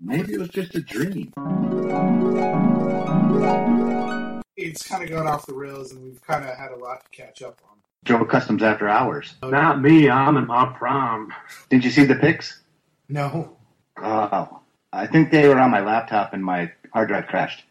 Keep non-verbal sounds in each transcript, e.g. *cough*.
Maybe it was just a dream. It's kind of gone off the rails, and we've kind of had a lot to catch up on. Joe Customs after hours. Not me. I'm in my prom. Didn't you see the pics? No, Oh, I think they were on my laptop and my hard drive crashed.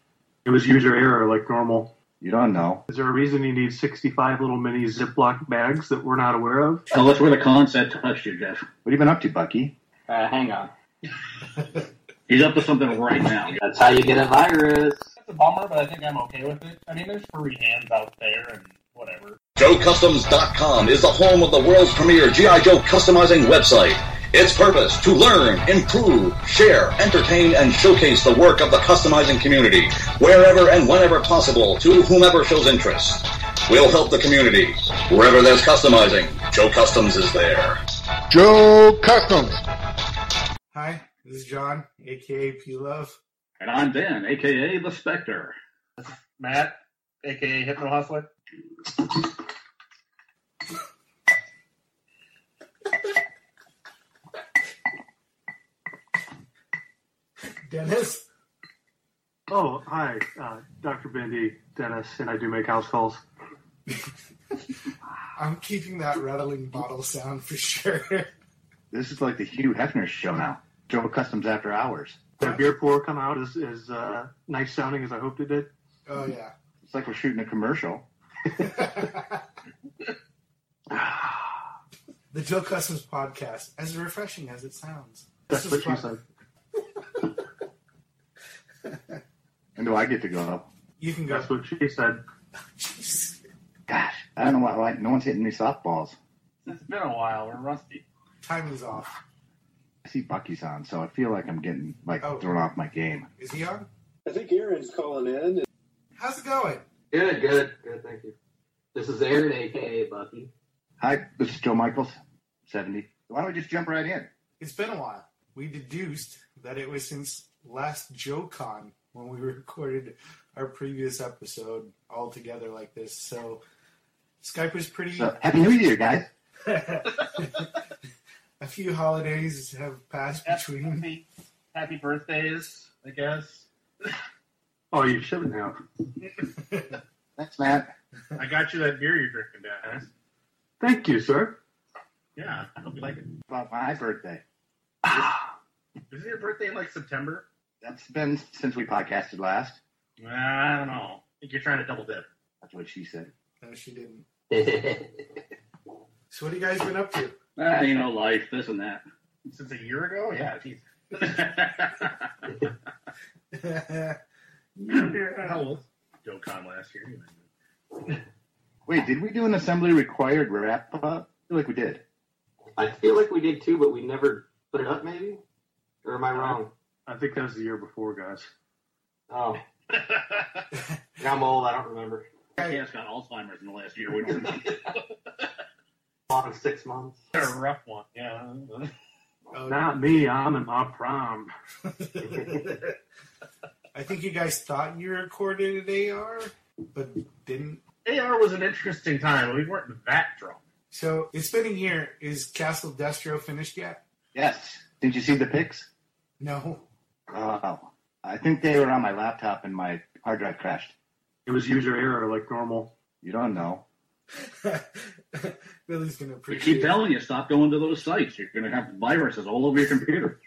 It was user error, like normal. You don't know. Is there a reason you need 65 little mini Ziploc bags that we're not aware of? Tell us where the concept touched you, Jeff. What have you been up to, Bucky? Uh, hang on. *laughs* He's up to something right now. That's how you get a virus. It's a bummer, but I think I'm okay with it. I mean, there's free hands out there and whatever. JoeCustoms.com is the home of the world's premier G.I. Joe customizing website. Its purpose to learn, improve, share, entertain, and showcase the work of the customizing community wherever and whenever possible to whomever shows interest. We'll help the community. Wherever there's customizing, Joe Customs is there. Joe Customs. hi, this is John, aka P Love. And I'm Dan, aka the Spectre. Matt, aka Hypno Hustler. Dennis. Oh, hi. Uh, Dr. Bendy, Dennis, and I do make house calls. *laughs* I'm keeping that rattling bottle sound for sure. This is like the Hugh Hefner show now. Joe Customs after hours. That beer pour come out as, as uh, nice sounding as I hoped it did. oh yeah. It's like we're shooting a commercial. *laughs* the Joe Customs podcast, as refreshing as it sounds. That's This what is she said. *laughs* And do I get to go? You can go. That's what she said. Jeez. Gosh, I don't know why, why no one's hitting me softballs. It's been a while. We're rusty. Timing's off. I see Bucky's on, so I feel like I'm getting like Oh. thrown off my game. Is he on? I think Aaron's calling in. How's it going? Good, good, good. Thank you. This is Aaron, aka Bucky. Hi, this is Joe Michaels, 70. Why don't we just jump right in? It's been a while. We deduced that it was since last JoeCon when we *laughs* recorded our previous episode all together like this. So Skype was pretty. So, Happy New Year, guys. *laughs* *laughs* a few holidays have passed between. Happy, happy birthdays, I guess. *laughs* Oh, you shouldn't have. *laughs* Thanks, Matt. I got you that beer you're drinking, Dennis. Thank you, sir. Yeah, I hope you like it. About my birthday. *sighs* Is it your birthday in like September? That's been since we podcasted last. I don't know. I think you're trying to double dip. That's what she said. No, she didn't. *laughs* So what have you guys been up to? Ah, you know, life, this and that. Since a year ago? Yeah, geez. *laughs* How old? Joe Con last year. Wait, did we do an assembly required wrap up? I feel like we did. I feel like we did too, but we never put it up, maybe? Or am I wrong? I think that was the year before, guys. Oh, *laughs* I'm old. I don't remember. Cat's got Alzheimer's in the last year. Wouldn't you? *laughs* Long six months. a rough one, yeah. Oh, Not me. I'm in my prime. *laughs* I think you guys thought you recorded an AR, but didn't. AR was an interesting time. We weren't that drunk. So it's been a year. Is Castle Destro finished yet? Yes. Did you see the pics? No. Oh, I think they were on my laptop and my hard drive crashed. It was user error, like normal. You don't know. *laughs* Billy's gonna We appreciate. keep telling you, stop going to those sites. You're going to have viruses all over your computer.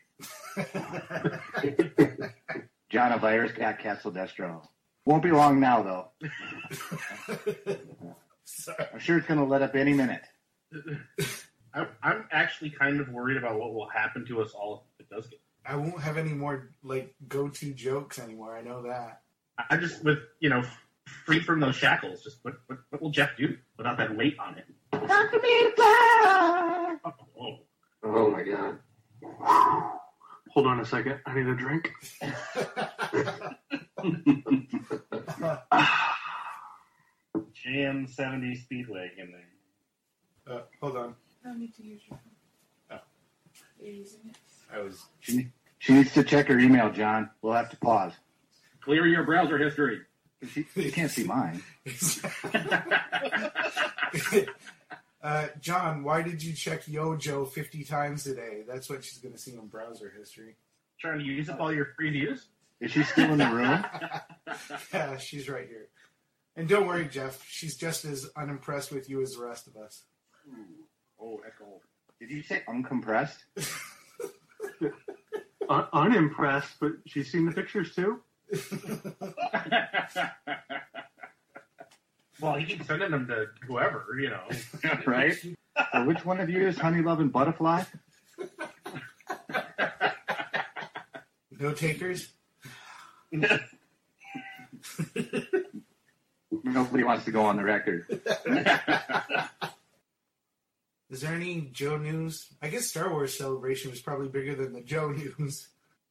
*laughs* John, a virus got Castle Destro. Won't be long now, though. Sorry. I'm sure it's going to let up any minute. *laughs* I, I'm actually kind of worried about what will happen to us all if it does get. I won't have any more like go-to jokes anymore. I know that. I- I just with you know free from those shackles. Just what what, what will Jeff do without that weight on him? Oh, Oh my god. Hold on a second. I need a drink. *laughs* Jam seventy Speedway in there. Uh, hold on. I don't need to use your phone. Oh. You're using it. I was. She, she needs to check her email, John. We'll have to pause. Clear your browser history. She, you can't see mine. *laughs* uh, John, why did you check YoJoe 50 times today? That's what she's going to see in browser history. trying to use up all your free views? Is she still in the room? *laughs* yeah, she's right here. And don't worry, Jeff. She's just as unimpressed with you as the rest of us. Oh, echo. Did you say uncompressed? *laughs* Un- unimpressed, but she's seen the pictures too. *laughs* well, he keeps sending them to whoever, you know. *laughs* right? So which one of you is Honey Love and Butterfly? No takers? *laughs* Nobody wants to go on the record. Is there any Joe news? I guess Star Wars Celebration was probably bigger than the Joe news.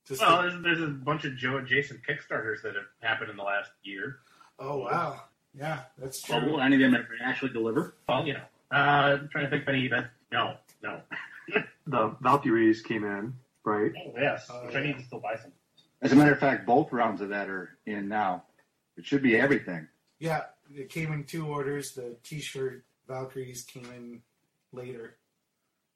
Just Well, there's, there's a bunch of Joe adjacent Kickstarters that have happened in the last year. oh wow, yeah, that's Well, true. will any of them actually deliver? Well, you know, uh, I'm trying to think of any that. No, no. *laughs* The Valkyries came in, right? Oh, yes, Oh, which I need to still buy some. As a matter of fact, both rounds of that are in now. It should be everything. Yeah, it came in two orders. The T-shirt Valkyries came in later,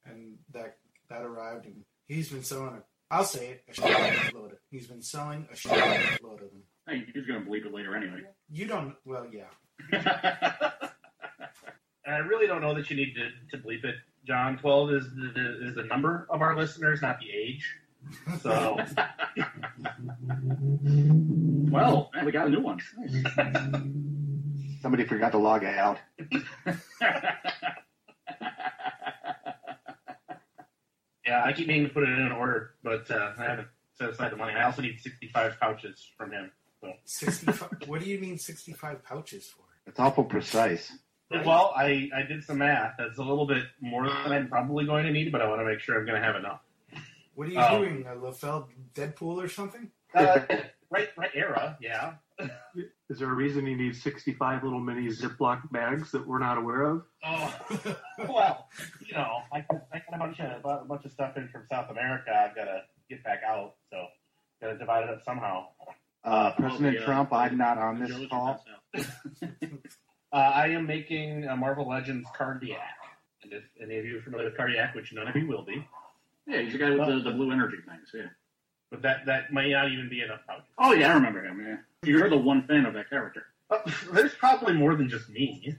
and that that arrived. And he's been selling. A, I'll say it. A shitload of. He's been selling a shitload of them. Hey, he's going to believe it later anyway. You don't. Well, yeah. *laughs* And I really don't know that you need to, to bleep it. John, 12 is the, is the number of our listeners, not the age. So, *laughs* well, man, we got a new one. *laughs* Somebody forgot to log out. Yeah, I keep meaning to put it in an order, but uh, I haven't set aside the money. I also need 65 pouches from him. So. Sixty-five. what do you mean sixty-five pouches for? It's awful precise. Well, I, I did some math. That's a little bit more than I'm probably going to need, but I want to make sure I'm going to have enough. What are you Oh. doing? A Liefeld Deadpool or something? Uh, right, right era, yeah. *laughs* Is there a reason you need 65 little mini Ziploc bags that we're not aware of? Oh, *laughs* well, you know, I, I got a bunch of a bunch of stuff in from South America. I've got to get back out, so got to divide it up somehow. Uh, President Oh, yeah. Trump, I'm not on this call. *laughs* Uh, I am making a Marvel Legends Cardiac, and if any of you are familiar with Cardiac, which none of you will be, Yeah, he's the guy with the, the blue energy things. Yeah. but that that may not even be enough pouch. Oh yeah, I remember him. Yeah. You're the one fan of that character. Uh, there's probably more than just me.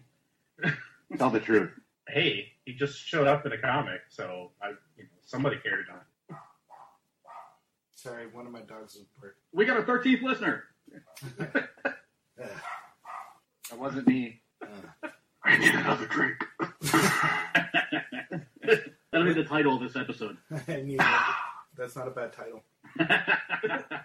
Tell the truth. Hey, he just showed up in a comic, so I, you know, somebody cared enough. Sorry, one of my dogs is barking. We got a 13th listener. *laughs* That wasn't me. I need another drink. *laughs* That'll be the title of this episode. I knew. That's not a bad title. *laughs*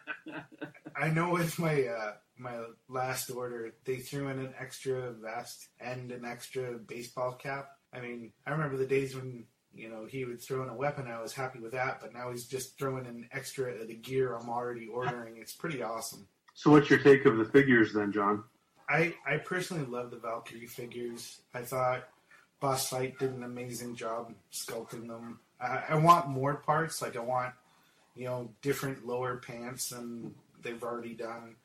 I know with my uh, my last order, they threw in an extra vest and an extra baseball cap. I mean, I remember the days when you know he would throw in a weapon. I was happy with that, but now he's just throwing in extra of the gear I'm already ordering. It's pretty awesome. So, what's your take of the figures then, John? I I personally love the Valkyrie figures. I thought Boss Fight did an amazing job sculpting them. I, I want more parts. Like I want, you know, different lower pants than they've already done.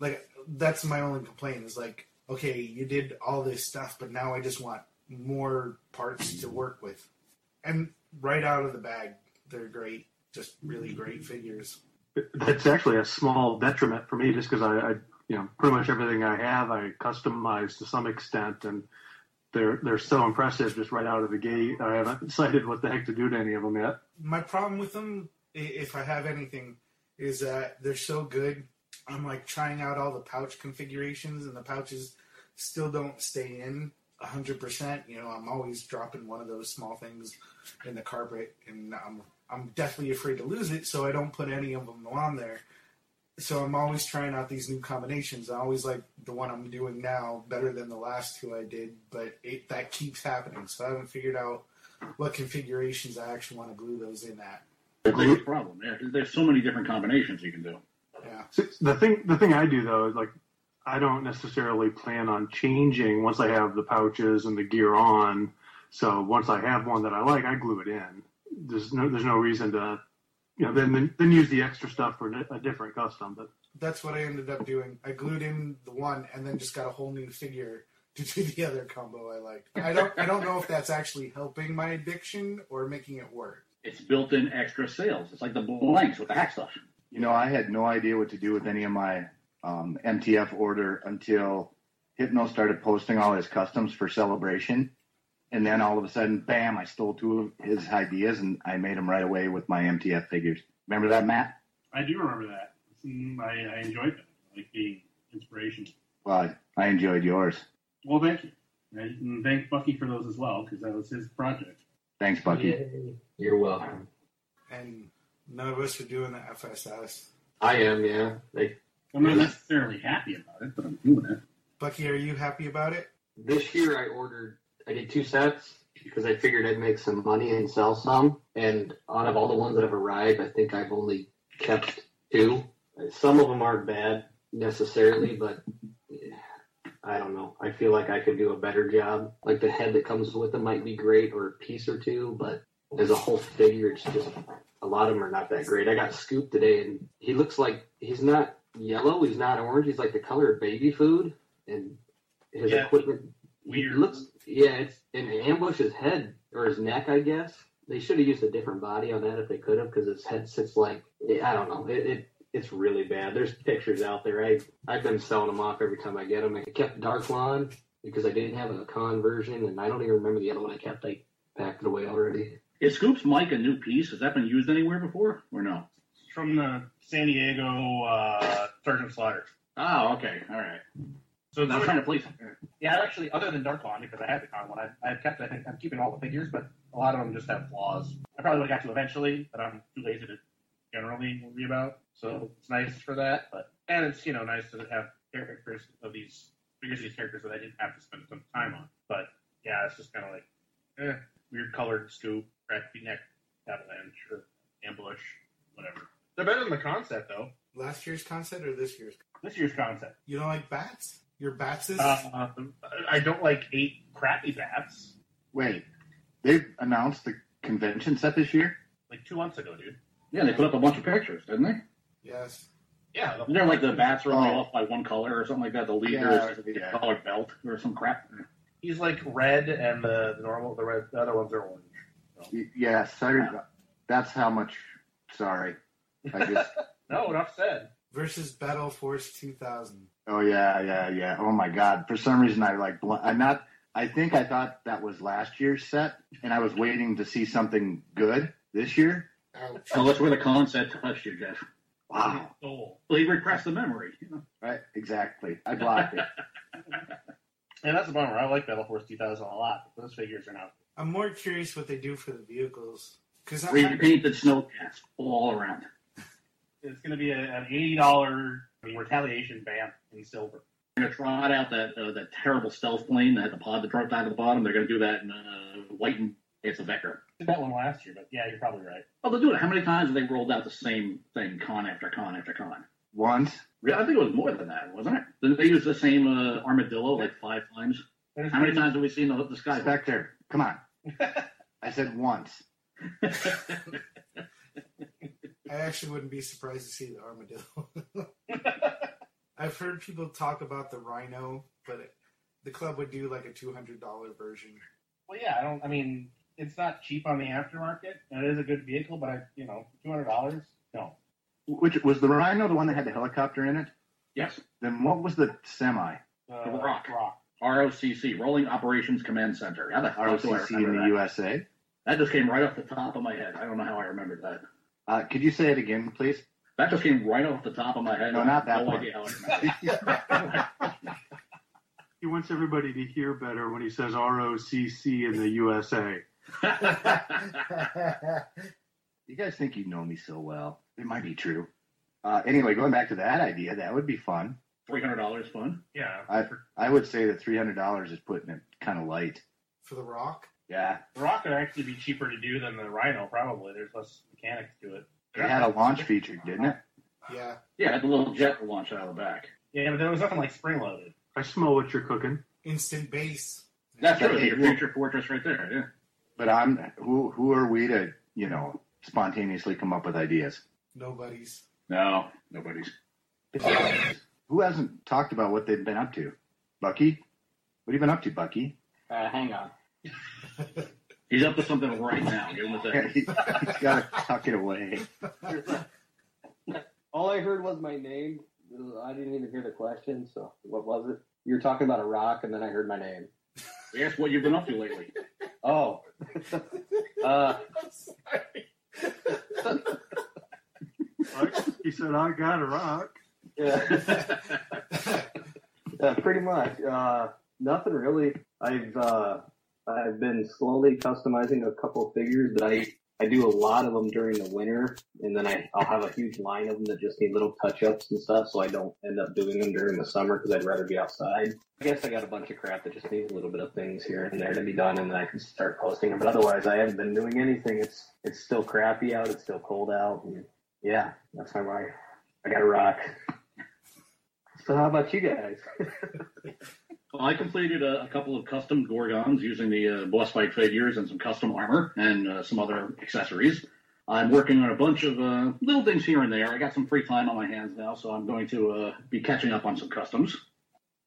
Like that's my only complaint is like, okay, you did all this stuff, but now I just want more parts to work with. And right out of the bag, they're great. Just really great figures. That's actually a small detriment for me, just because I, I, you know, pretty much everything I have I customize to some extent, and they're they're so impressive just right out of the gate. I haven't decided what the heck to do to any of them yet. my problem with them, if I have anything, is that they're so good. I'm like trying out all the pouch configurations, and the pouches still don't stay in 100%. You know, I'm always dropping one of those small things in the carpet, and I'm I'm definitely afraid to lose it, so I don't put any of them on there. So I'm always trying out these new combinations. I always like the one I'm doing now better than the last two I did, but it, that keeps happening. So I haven't figured out what configurations I actually want to glue those in at. That's the biggest problem. Yeah, 'cause there's so many different combinations you can do. Yeah. So the thing the thing I do though is like I don't necessarily plan on changing once I have the pouches and the gear on. So once I have one that I like, I glue it in. There's no there's no reason to you know then then, then use the extra stuff for a different custom. But That's what I ended up doing. I glued in the one and then just got a whole new figure to do the other combo I liked. I don't I don't know if that's actually helping my addiction or making it work. It's built-in extra sales. It's like the blanks with the hack stuff. You know, I had no idea what to do with any of my um, MTF order until Hypno started posting all his customs for celebration. And then all of a sudden, bam, I stole two of his ideas and I made them right away with my MTF figures. Remember that, Matt? I do remember that. Mm, I, I enjoyed that. I like being inspiration. Well, I enjoyed yours. Well, thank you. And thank Bucky for those as well, because that was his project. Thanks, Bucky. Yay. You're welcome. And none of us are doing the FSS. I am, yeah. Like I'm not necessarily happy about it, but I'm doing it. Bucky, are you happy about it? this year I ordered I did two sets because I figured I'd make some money and sell some. And out of all the ones that have arrived, I think I've only kept two. Some of them aren't bad necessarily, but I don't know. I feel like I could do a better job. Like the head that comes with them might be great or a piece or two, but as a whole figure, it's just a lot of them are not that great. I got Scoop today, and he looks like he's not yellow, he's not orange, he's like the color of baby food, and his Yeah. equipment Weird. it looks yeah, it's in Ambush's head or his neck, I guess. They should have used a different body on that if they could have, because his head sits like I don't know. It, it it's really bad. There's pictures out there. I I've been selling them off every time I get them. I kept Darklon because I didn't have a con version, and I don't even remember the other one I kept. I packed it away already. Is Scoop's Mike a new piece? Has that been used anywhere before or no? From the San Diego uh, Sergeant Slaughter. Oh, okay. All right. So I was it's trying to please. Yeah, actually, other than Darklon, because I had the con one, I, I've kept. I think I'm keeping all the figures, but a lot of them just have flaws. I probably would have got to eventually, but I'm too lazy to generally worry about. So it's nice for that, but and it's you know nice to have characters of these figures these characters that I didn't have to spend some time on. But yeah, it's just kind of like eh, weird colored scoop, crappy neck, avalanche, or ambush, whatever. They're better than the concept though. Last year's concept or this year's? This year's concept. You don't like bats? Your bats is Uh, I don't like eight crappy bats. Wait, they've announced the convention set this year? Like two months ago, dude. Yeah, they put up a bunch of pictures, didn't they? yes. Yeah, the- Isn't there like the bats are only Oh. off by one color or something like that? The leader is yeah. a colored belt or some crap. he's like red, and the, the normal, the red, the other ones are orange. Y- Yeah, sorry. That's how much. Sorry. I just. *laughs* No, enough said. Versus Battle Force 2000. Oh yeah, yeah, yeah. Oh my God! For some reason, I like. Bl- I'm not. I think I thought that was last year's set, and I was waiting to see something good this year. Ouch. So that's where the concept touched you, Jeff. Wow! Soul. Well, he repressed the memory. You know? Right? Exactly. I blocked it. *laughs* And that's a bummer. I like Battle Force 2000 a lot. but Those figures are not. I'm more curious what they do for the vehicles. Because I, Repainted snowcats all around. It's going to be a, an eighty dollar retaliation band in silver. They're gonna trot out that uh, that terrible stealth plane that had the pod that dropped out of the bottom. They're gonna do that in uh, white and it's a Vector. Did that one last year, but yeah, you're probably right. Oh, they'll do it. How many times have they rolled out the same thing, con after con after con? Once. Really, I think it was more than that, wasn't it? Didn't they use the same uh, armadillo like five times? There's How many times have we seen the, the sky? Spectre, come on. *laughs* I said once. *laughs* I actually wouldn't be surprised to see the armadillo. *laughs* I've heard people talk about the rhino, but it, the club would do like a $200 version. Well, yeah, I don't. I mean, it's not cheap on the aftermarket, and it is a good vehicle, but I, you know, two hundred dollars. No, Which was the Rhino the one that had the helicopter in it? Yes. Then what was the semi? uh, Rock. rock. ROCC, Rolling Operations Command Center. How the hell do I ROCC in the that? USA. That just came right off the top of my head. I don't know how I remembered that. Uh, could you say it again, please? That just came right off the top of my head. No, not that no one. idea how I *laughs* remembered it. He wants everybody to hear better when he says ROCC in the USA. *laughs* You guys think you know me so well. It might be true. Uh, anyway, going back to that idea, that would be fun. Three hundred dollars fun. Yeah, I I would say that three hundred dollars is putting it kind of light. For the rock? Yeah, the rock would actually be cheaper to do than the Rhino. Probably there's less mechanics to it. it had a launch feature, didn't it? Yeah. Yeah, it had the little jet that launched out of the back. Yeah, but there was nothing like spring loaded. I smell what you're cooking. Instant base. That's Okay, really your future fortress right there. Yeah. But I'm who who are we to you know spontaneously come up with ideas? Nobody's. No, nobody's. Who hasn't talked about what they've been up to? Bucky, what have you been up to, Bucky? Uh, hang on. *laughs* He's up to something right now. Give him a second. *laughs* He's got to tuck it away. *laughs* All I heard was my name. I didn't even hear the question. So what was it? You were talking about a rock, and then I heard my name. We asked what you've been up to lately. *laughs* Oh. *laughs* uh, *laughs* he said, "I got a rock." yeah. yeah, pretty much. Uh, nothing really. I've uh, I've been slowly customizing a couple of figures, that I I do a lot of them during the winter, and then I I'll have a huge line of them that just need little touch ups and stuff. So I don't end up doing them during the summer because I'd rather be outside. I guess I got a bunch of crap that just needs a little bit of things here and there to be done, and then I can start posting them. But otherwise, I haven't been doing anything. It's it's still crappy out. It's still cold out. And yeah, that's my life. I got a rock. So how about you guys? *laughs* Well, I completed a, a couple of custom Gorgons using the uh, boss fight figures and some custom armor and uh, some other accessories. I'm working on a bunch of uh, little things here and there. I got some free time on my hands now, so I'm going to uh, be catching up on some customs.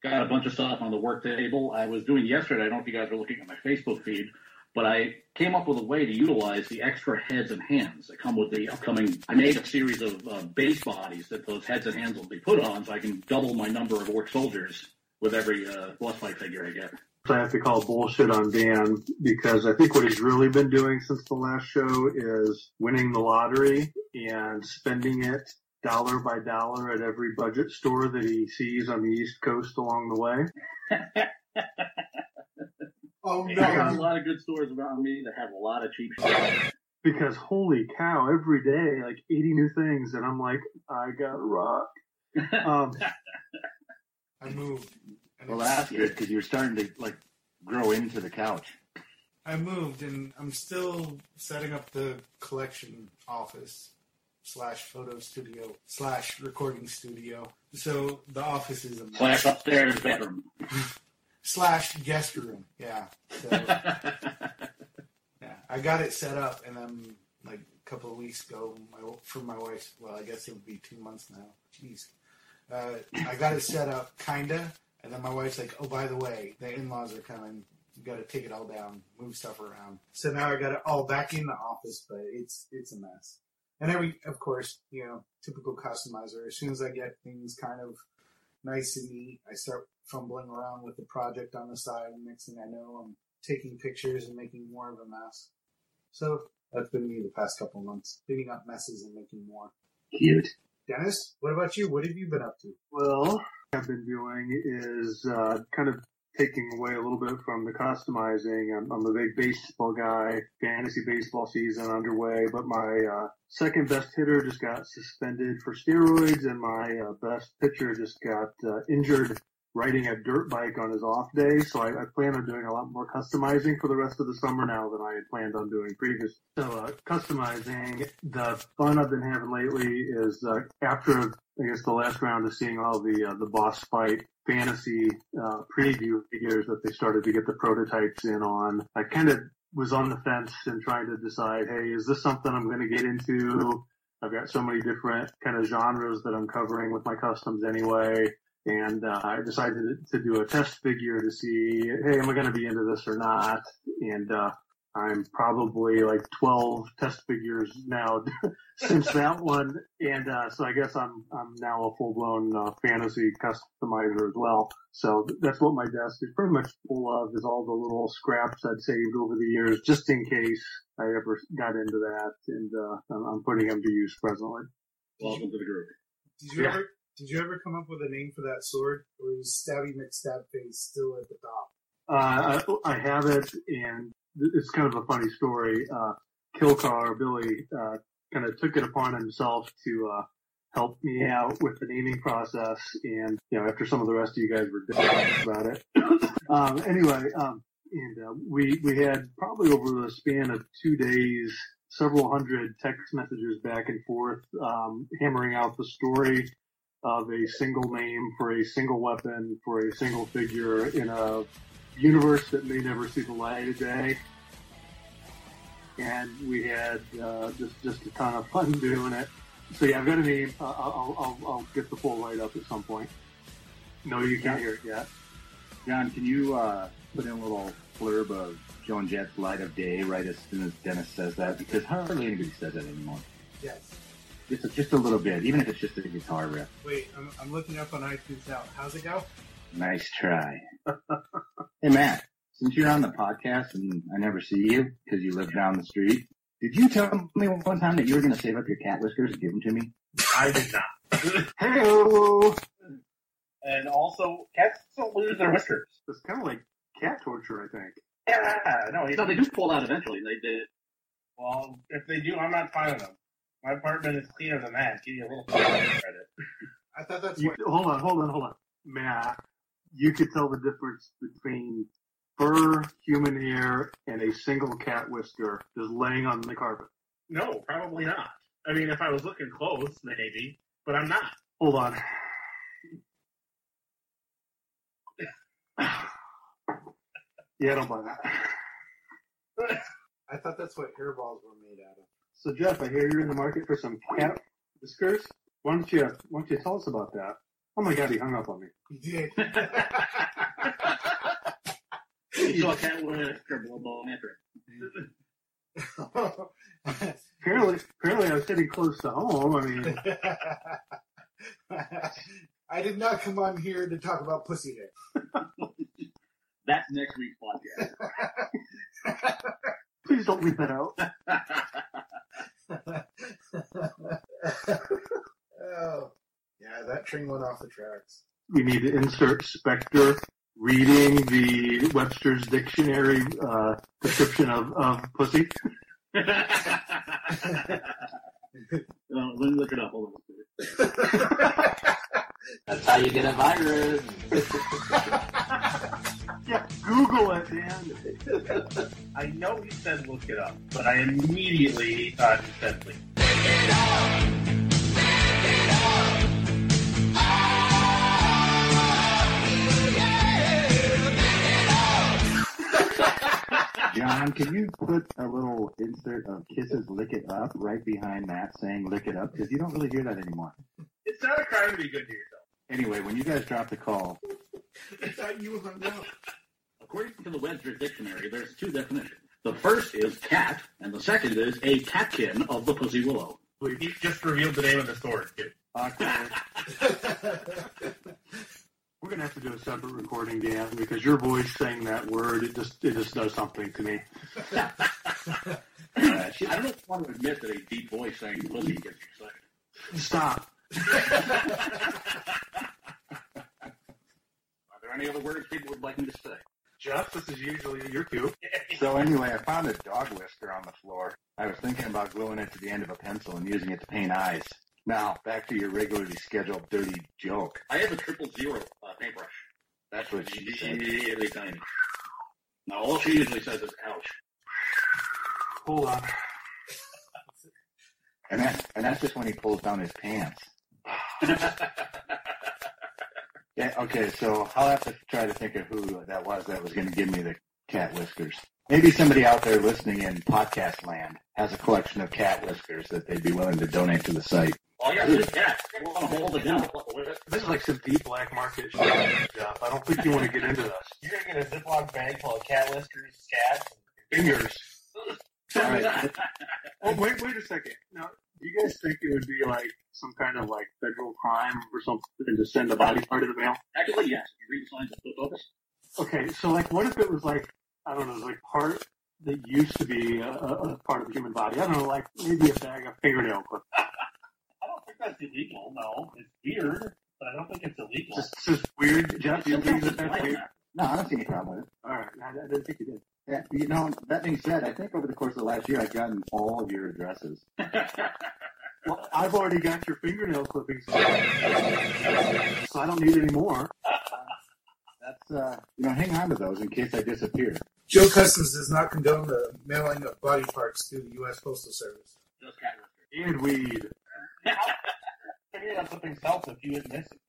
Got a bunch of stuff on the work table. I was doing yesterday. I don't know if you guys were looking at my Facebook feed, but I came up with a way to utilize the extra heads and hands that come with the upcoming. I made a series of uh, base bodies that those heads and hands will be put on, so I can double my number of orc soldiers with every uh, boss fight figure I get. So I have to call bullshit on Dan because I think what he's really been doing since the last show is winning the lottery and spending it dollar by dollar at every budget store that he sees on the East Coast along the way. *laughs* Oh I got a lot of good stores around me that have a lot of cheap stuff. Because holy cow, every day, like 80 new things, and I'm like, I got a rock. *laughs* Um, I moved. Well, that's good because you're starting to like grow into the couch. I moved, and I'm still setting up the collection office slash photo studio slash recording studio. So the office is a. Slash upstairs bedroom. *laughs* slash guest room. Yeah. So, *laughs* yeah, I got it set up, and I'm like a couple of weeks ago, my for my wife. Well, I guess it would be two months now. Jeez. Uh, I got it set up, kinda, and then my wife's like, "Oh, by the way, the in-laws are coming. You got to take it all down, move stuff around." So now I got it all back in the office, but it's it's a mess. And every, of course, you know, typical customizer. As soon as I get things kind of nice and neat, I start fumbling around with the project on the side, and next thing I know, I'm taking pictures and making more of a mess. So that's been me the past couple months, cleaning up messes and making more. Cute. Dennis, what about you? What have you been up to? Well, I've been doing is uh, kind of taking away a little bit from the customizing. I'm, I'm a big baseball guy. Fantasy baseball season underway, but my uh, second best hitter just got suspended for steroids, and my uh, best pitcher just got uh, injured riding a dirt bike on his off day. So I, I plan on doing a lot more customizing for the rest of the summer now than I had planned on doing previous. So uh, customizing, the fun I've been having lately is uh, after I guess the last round of seeing all the uh, the boss fight fantasy uh, preview figures that they started to get the prototypes in on. I kind of was on the fence and trying to decide, hey, is this something I'm going to get into? I've got so many different kind of genres that I'm covering with my customs anyway. And uh, I decided to do a test figure to see, hey, am I going to be into this or not? And uh, I'm probably like 12 test figures now *laughs* since that one, and uh, so I guess I'm I'm now a full blown uh, fantasy customizer as well. So that's what my desk is pretty much full of is all the little scraps I'd saved over the years, just in case I ever got into that, and uh, I'm, I'm putting them to use presently. Welcome to the group. Did you Yeah. ever did you ever come up with a name for that sword, or is Stabby McStab Face still at the top? Uh, I, I have it, and it's kind of a funny story. Uh, Kilcar Billy uh, kind of took it upon himself to uh, help me out with the naming process, and you know, after some of the rest of you guys were about it. *coughs* um, anyway, um, and uh, we we had probably over the span of two days, several hundred text messages back and forth, um, hammering out the story of a single name for a single weapon for a single figure in a universe that may never see the light of day. And we had uh, just just a ton of fun *laughs* doing it. So yeah, I've got a name. Uh, I'll, I'll I'll get the full write up at some point. No, you can't hear it yet. John, can you uh, put in a little blurb of Joan Jett's Light of Day right as soon as Dennis says that? Because hardly anybody says that anymore. Yes. Just a, just a little bit, even if it's just a guitar riff. Wait, I'm, I'm looking up on iTunes now. How's it go? Nice try. *laughs* hey Matt, since you're on the podcast and I never see you because you live down the street, did you tell me one time that you were going to save up your cat whiskers and give them to me? I did not. *laughs* Hello. And also, cats don't lose their whiskers. It's kind of like cat torture, I think. Yeah, no, No, they do fall out eventually. They did. Well, if they do, I'm not fining them. My apartment is cleaner than that. Give you a little credit. I thought that's You, what. hold on, hold on, hold on. Matt, you could tell the difference between fur, human hair, and a single cat whisker just laying on the carpet. No, probably not. I mean, if I was looking close, maybe, but I'm not. Hold on. yeah, I don't buy that. I thought that's what hairballs were made out of. So Jeff, I hear you're in the market for some cat whiskers. Why don't you why don't you tell us about that? Oh my god, he hung up on me. He did. *laughs* *laughs* You saw a cat with a scribble ball after it. *laughs* Apparently apparently I was sitting close to home. I mean I did not come on here to talk about pussy hair. That's next week's podcast. please don't leave that out. *laughs* oh, yeah, that train went off the tracks. We need to insert Spectre reading the Webster's dictionary uh, description of, of pussy. *laughs* well, let me look it up. Hold on. That's how you get a virus. *laughs* Yeah, Google it, man. *laughs* I know he said look it up, but I immediately thought he said please. John, can you put a little insert of Kiss's Lick It Up right behind that saying Lick It Up? Because you don't really hear that anymore. It's not a crime to be good to yourself. Anyway, when you guys drop the call, I thought you hung up. According to the Webster's dictionary, there's two definitions. The first is cat, and the second is a catkin of the pussy willow. He just revealed the name of the store, too. *laughs* We're gonna have to do a separate recording, Dan, because your voice saying that word it just it just does something to me. *laughs* Uh, I don't want to admit that a deep voice saying pussy gets excited. Stop. *laughs* Are there any other words people would like me to say? Jeff, this is usually your cue. *laughs* so anyway, I found a dog whisker on the floor. I was thinking about gluing it to the end of a pencil and using it to paint eyes. Now, back to your regularly scheduled dirty joke. I have a triple zero uh, paintbrush. That's what she said. Really. Now, all she usually says is ouch. Hold on. And that's, and that's just when he pulls down his pants. *laughs* Yeah, okay, so I'll have to try to think of who that was that was going to give me the cat whiskers. Maybe somebody out there listening in podcast land has a collection of cat whiskers that they'd be willing to donate to the site. Oh, yeah, this cat. You want to hold it down? This is like some deep black market shit, Jeff. I don't think you want to get into this. You're gonna get a Ziploc bag full of cat whiskers, scats. Fingers. Tell me that. Oh, wait, wait a second. Now, do you guys think it would be like some kind of like federal crime or something to send a body part in the mail? Actually, yes. You read the signs at the office. Okay, so like, what if it was like, I don't know, like part that used to be a, a part of the human body? I don't know, like maybe a bag of fingernail clip. *laughs* I don't think that's illegal. No, it's weird, but I don't think it's illegal. Just, just weird, Jeff. You think that that's weird? No, I don't see any problem with it. All right, I, I didn't think you did. Yeah, you know, that being said, I think over the course of the last year, I've gotten all of your addresses. *laughs* Well, I've already got your fingernail clippings, so I don't need any more. That's, uh, you know, hang on to those in case I disappear. Joe Customs does not condone the mailing of body parts to the U.S. Postal Service. Just cat whiskers. And weed. *laughs* Figure out something self if you didn't miss it.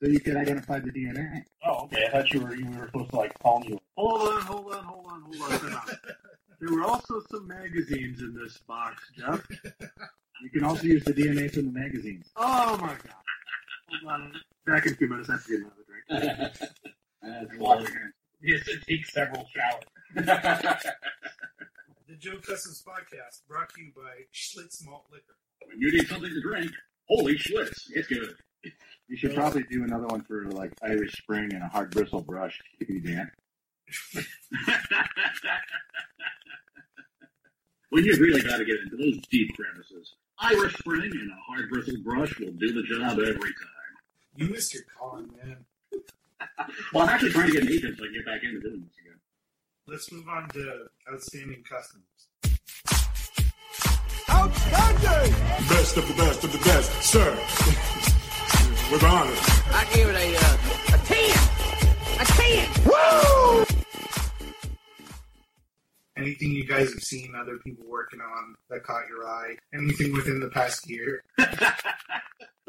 Jeff. So you can identify the DNA. Oh, okay. I thought you were you were supposed to like call you. Hold on, hold on, hold on, hold on. There were also some magazines in this box, Jeff. You can also use the DNA from the magazines. Oh my god. Hold on. Back in a few minutes. I have to get another drink. *laughs* That's water. He has to take several showers. *laughs* The Joe Customs podcast brought to you by Schlitz Malt Liquor. When you need something to drink, holy Schlitz, it's good. You should probably do another one for like Irish Spring and a hard bristle brush, Kitty Dan. *laughs* when you really got to get into those deep crevices, Irish Spring and a hard bristle brush will do the job every time. You missed your calling, man. *laughs* Well, I'm actually trying to get an agent so I can get back into doing this again. Let's move on to outstanding customs. Outstanding! Best of the best of the best, sir. *laughs* With honor. I give it a, uh, a 10. A 10. Woo! Anything you guys have seen other people working on that caught your eye? Anything within the past year? *laughs*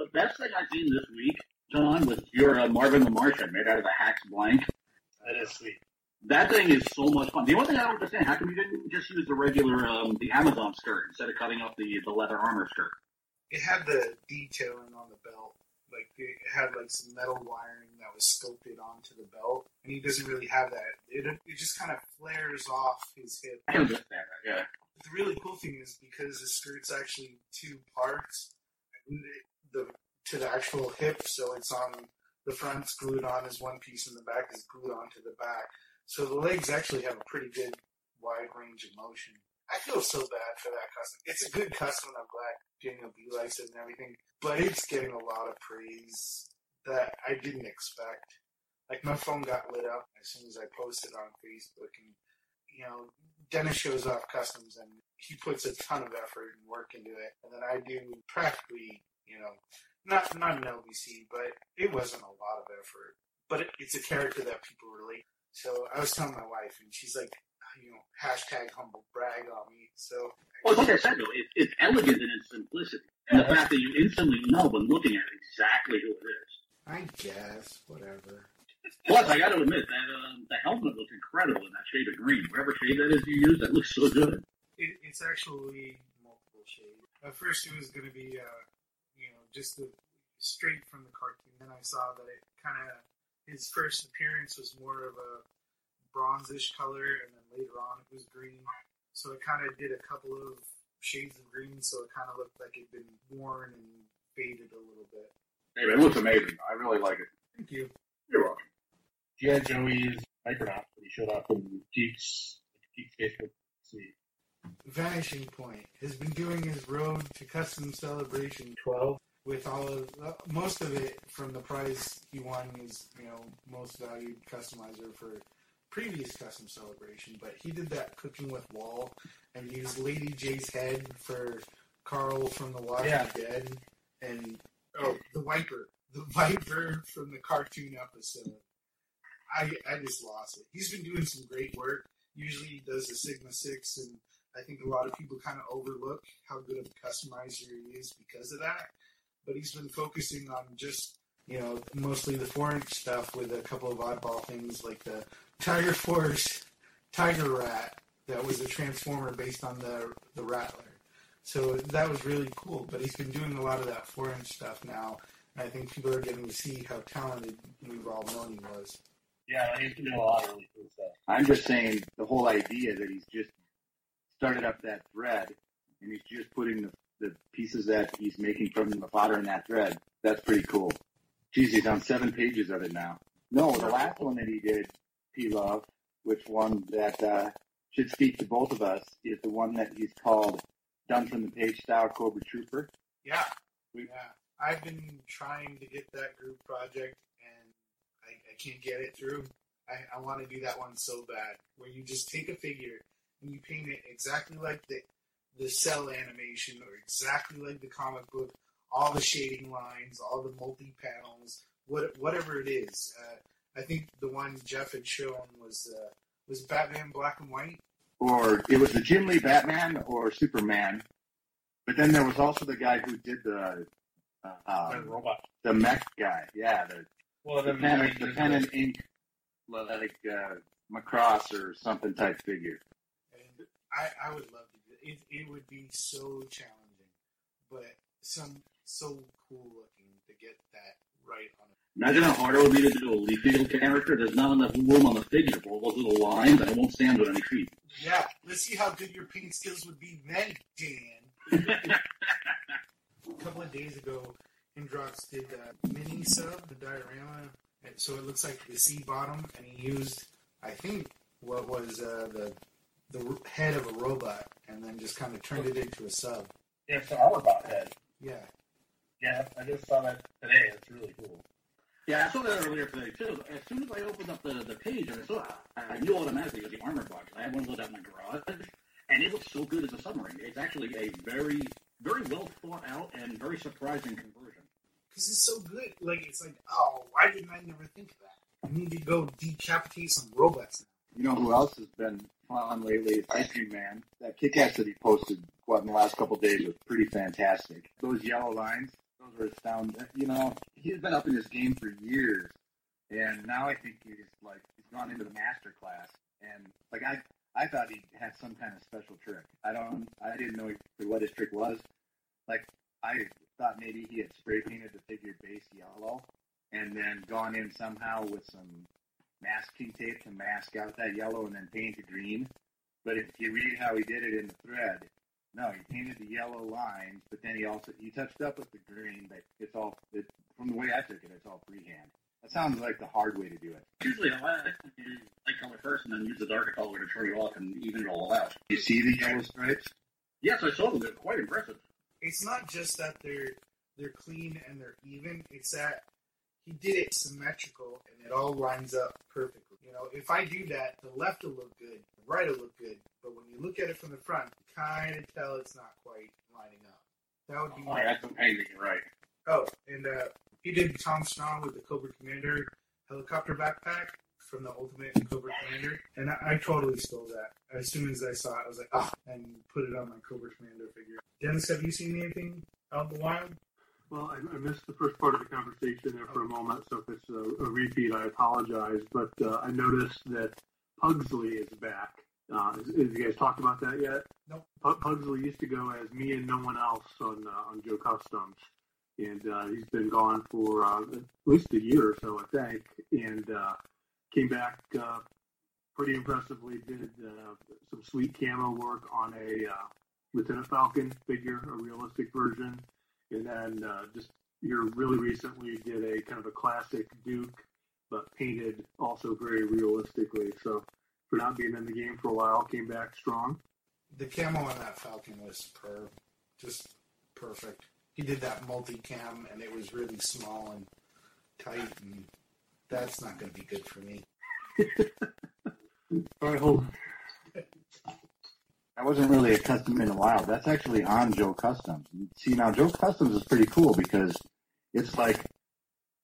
The best thing I've seen this week, John, was your uh, Marvin the Martian made out of a hack's blank. That is sweet. That thing is so much fun. The only thing I don't understand, how come you didn't just use the regular, um, the Amazon skirt instead of cutting up the, the leather armor skirt? It had the detailing on the belt. Like it had like some metal wiring that was sculpted onto the belt, and he doesn't really have that. It it just kind of flares off his hip. I understand that, yeah. The really cool thing is because the skirt's actually two parts, the to the actual hip, so it's on the front's glued on as one piece, and the back is glued onto the back. So the legs actually have a pretty good wide range of motion. I feel so bad for that custom. It's a good custom. I'm glad Daniel B likes it and everything, but it's getting a lot of praise that I didn't expect. Like my phone got lit up as soon as I posted on Facebook, and you know, Dennis shows off customs and he puts a ton of effort and work into it, and then I do practically, you know, not not an LBC, but it wasn't a lot of effort. But it, it's a character that people relate. So I was telling my wife, and she's like, you know, hashtag humble brag on me. So Well, like I said, though, it, it's elegant in its simplicity. And the fact that you instantly know when looking at it exactly who it is. I guess whatever. Plus, I got to admit that um, the helmet looks incredible in that shade of green. Whatever shade that is you use, that looks so good. It, it's actually multiple shades. At first, it was going to be, uh, you know, just the straight from the cartoon. Then I saw that it kind of his first appearance was more of a bronzish color, and then later on it was green. So it kind of did a couple of shades of green, so it kind of looked like it'd been worn and faded a little bit. Hey, it looks amazing. I really like it. Thank you. You're welcome. G.I. Joey's Micronaut when he showed up in Geeks, Geeks Facebook. See. Vanishing Point has been doing his road to custom celebration 12 with all of uh, most of it from the prize he won is you know most valued customizer for previous custom celebration but he did that cooking with wall and used lady j's head for carl from the walking Yeah. dead and oh the viper the *laughs* viper from the cartoon episode i i just lost it he's been doing some great work usually he does a sigma 6 and I think a lot of people kind of overlook how good of a customizer he is because of that. But he's been focusing on just, you know, mostly the four inch stuff with a couple of oddball things like the Tiger Force Tiger Rat that was a transformer based on the the Rattler. So that was really cool. But he's been doing a lot of that four inch stuff now. And I think people are getting to see how talented we've all known he was. Yeah, he's doing a lot of really cool stuff. I'm just saying the whole idea that he's just started up that thread and he's just putting the, the pieces that he's making from the fodder in that thread. That's pretty cool. Geez, he's on seven pages of it now. No, the last one that he did, P Love, which one that uh, should speak to both of us, is the one that he's called Done from the Page Style Cobra Trooper. Yeah, yeah. I've been trying to get that group project, and I, I can't get it through. I, I want to do that one so bad, where you just take a figure and you paint it exactly like the the cell animation, or exactly like the comic book, all the shading lines, all the multi panels, what whatever it is. Uh, I think the one Jeff had shown was uh, was Batman Black and White. Or it was the Jim Lee Batman or Superman. But then there was also the guy who did the uh, The robot. the mech guy. Yeah, the Well, the then pen, like, the pen and ink, like uh, Macross or something type figure. And I, I would love to do it. it. It would be so challenging, but some so cool looking to get that right on it. Imagine how hard it would be to do a Liefeld character. There's not enough room on the figure for all those little lines, and it won't stand on any feet. Yeah, let's see how good your paint skills would be then, Dan. *laughs* A couple of days ago, Hendrox did a mini sub, the diorama, and so it looks like the sea bottom, and he used, I think, what was uh, the the head of a robot, and then just kind of turned it into a sub. Yeah, it's an armor bot head. Yeah. Yeah, I just saw that today. It's really cool. Yeah, I saw that earlier today too. As soon as I opened up the, the page and I saw it, I knew automatically it was the armor box. I had one of those out in my garage, and it looks so good as a submarine. It's actually a very, very well thought out and very surprising conversion. Because it's so good. Like, it's like, oh, why didn't I never think of that? I need to go decapitate some robots You know who else has been fun lately? It's Ice Cream Man. That kick-ass that he posted, what, in the last couple of days was pretty fantastic. Those yellow lines, those were astounding. You know, he's been up in this game for years, and now I think he's like he's gone into the master class. And like I, I thought he had some kind of special trick. I don't, I didn't know what his trick was. Like I thought maybe he had spray painted the figure base yellow, and then gone in somehow with some masking tape to mask out that yellow and then paint it green. But if you read how he did it in the thread, no, he painted the yellow lines, but then he also he touched up with the green. But it's all it, from the way I took it, it's all freehand. That sounds like the hard way to do it. Usually, I like light color first and then use the darker color to turn it off and even it all out. You see the yellow stripes? Yes, I saw them. They're quite impressive. It's not just that they're they're clean and they're even. It's that he did it symmetrical and it all lines up perfectly. You know, if I do that, the left will look good, the right will look good, but when you look at it from the front, you kind of tell it's not quite lining up. That would be. Oh, that's some painting, right? Oh, and uh, he did Tom Strong with the Cobra Commander helicopter backpack from the Ultimate Cobra Commander, and I, I totally stole that. As soon as I saw it, I was like, ah, and put it on my Cobra Commander figure. Dennis, have you seen anything out in the wild? Well, I, I missed the first part of the conversation there for a moment, so if it's a, a repeat, I apologize. But uh, I noticed that Pugsley is back. Uh, you guys talked about that yet? Nope. Pugsley used to go as me and no one else on uh, on Joe Customs, and uh, he's been gone for uh, at least a year or so, I think, and uh, came back uh, pretty impressively. Did uh, some sweet camo work on a uh, Lieutenant Falcon figure, a realistic version, and then uh, just here really recently did a kind of a classic Duke, but painted also very realistically. So for not being in the game for a while, came back strong. The camo on that Falcon was superb, just perfect. He did that multi-cam, and it was really small and tight, and that's not going to be good for me. *laughs* I hope. That wasn't really a custom in a while. That's actually on Joe Customs. See, now Joe Customs is pretty cool because it's like,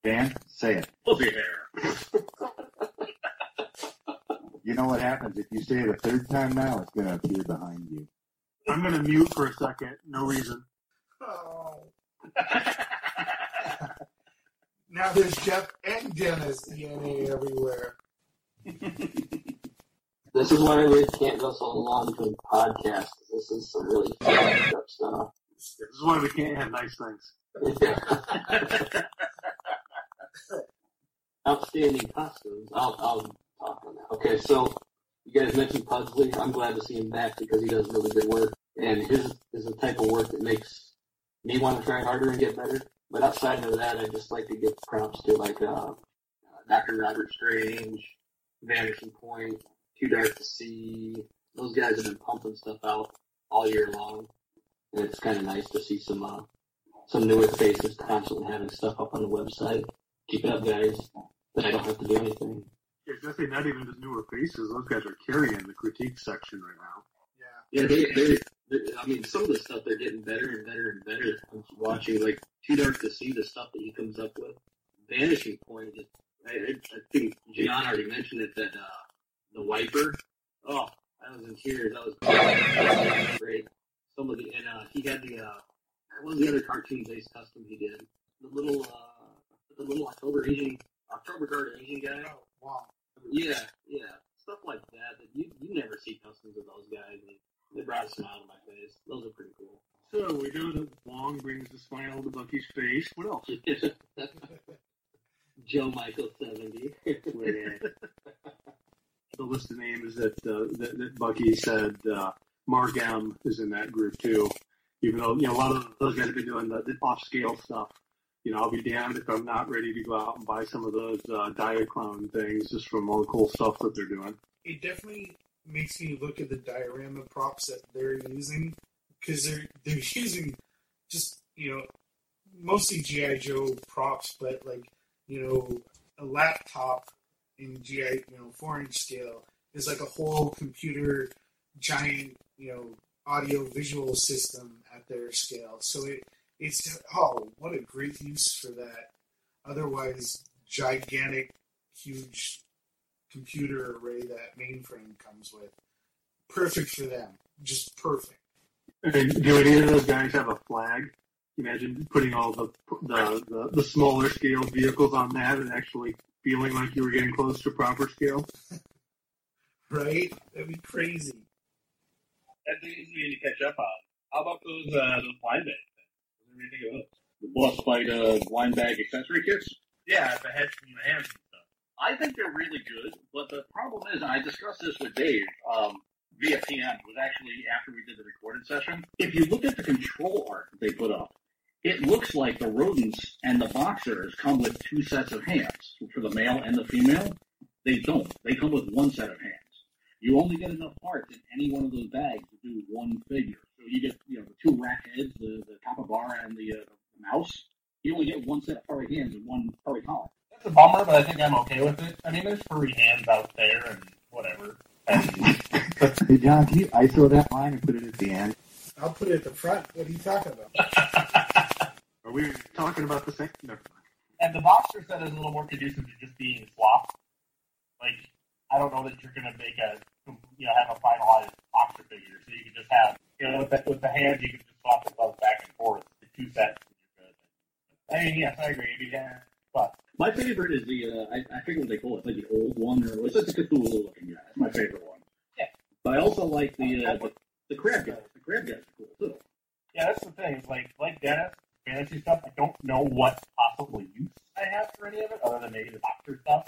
Dan, say it. Pussy *laughs* hair. You know what happens if you say it a third time now? It's going to appear behind you. I'm going to mute for a second. No reason. Oh. *laughs* now there's Jeff and Dennis DNA everywhere. This is why we can't go so long doing podcasts. This is some really fucked up stuff. This is why we can't have nice things. *laughs* Outstanding costumes. I'll, I'll on that. Okay, so you guys mentioned Pugsley. I'm glad to see him back because he does really good work. And his is the type of work that makes me want to try harder and get better. But outside of that, I just like to give props to like uh, Dr. Robert Strange, Vanishing Point, Too Dark to See. Those guys have been pumping stuff out all year long, and it's kind of nice to see some uh, some newer faces constantly having stuff up on the website. Keep it up, guys. Then I don't have to do anything. Yeah, definitely not even just newer faces. Those guys are carrying the critique section right now. Yeah, they, they, they, I mean, some of the stuff they're getting better and better and better. I'm watching like Too Dark to See the stuff that he comes up with. Vanishing Point. Is, I, I, I think John already mentioned it that uh, the wiper. Oh, I was in tears. That was that was great. Some of the and uh, he had the uh, what was the other cartoon based custom he did? The little uh, the little October Asian October Guard Asian guy. Oh, wow. Yeah, yeah, stuff like that that you you never see customs of those guys. And they brought a smile to my face. Those are pretty cool. So we know that Wong brings a smile to Bucky's face. What else? *laughs* Joe Michael seventy. *laughs* the list of names that uh, that, that Bucky said uh, Mark M is in that group too, Even though you know a lot of those guys have been doing the, the off scale stuff. You know, I'll be damned if I'm not ready to go out and buy some of those uh, Diaclone things just from all the cool stuff that they're doing. It definitely makes me look at the diorama props that they're using because they're they're *laughs* using just you know mostly GI Joe props, but like you know a laptop in GI you know four inch scale is like a whole computer giant you know audio visual system at their scale. So it it's oh what a great use for that. Otherwise gigantic huge computer array that mainframe comes with. Perfect for them. Just perfect. And do any of those guys have a flag? Imagine putting all the the, the, the smaller scale vehicles on that and actually feeling like you were getting close to proper scale. *laughs* Right? That'd be crazy. That's easy to catch up on. How about those uh, those blind bags? What do you think of? The Boss Fight uh, blind bag accessory kits. Yeah, the heads and the hands and stuff. I think they're really good, but the problem is, and I discussed this with Dave um, via PM, was actually after we did the recorded session. If you look at the control art that they put up, it looks like the rodents and the boxers come with two sets of hands for the male and the female. They don't. They come with one set of hands. You only get enough parts in any one of those bags to do one figure. So you get, you know, the two rack heads, the, the capybara, and the, uh, the mouse. You only get one set of furry hands and one furry collar. That's a bummer, but I think I'm okay with it. I mean, there's furry hands out there and whatever. Hey John, can you ISO that line and put it at the end? I'll put it at the front. What are you talking about? *laughs* Are we talking about the same? No. And the boxer set is a little more conducive to just being swapped. Like, I don't know that you're going to make a, you know, have a finalized boxer figure. So you can just have, you know, with the, with the hands, you can just swap the gloves back and forth, the two sets. I mean, yes, I agree. I mean, yeah, but My favorite is the, uh, I, I forget what they call it, like the old one, or it's like the Cthulhu looking guy. It's my favorite one. Yeah. But I also like the, uh, the, the crab guys. The crab guys are cool too. yeah, that's the thing. It's like, like Dennis, fantasy stuff, I don't know what possible use I have for any of it, other than maybe the boxer stuff.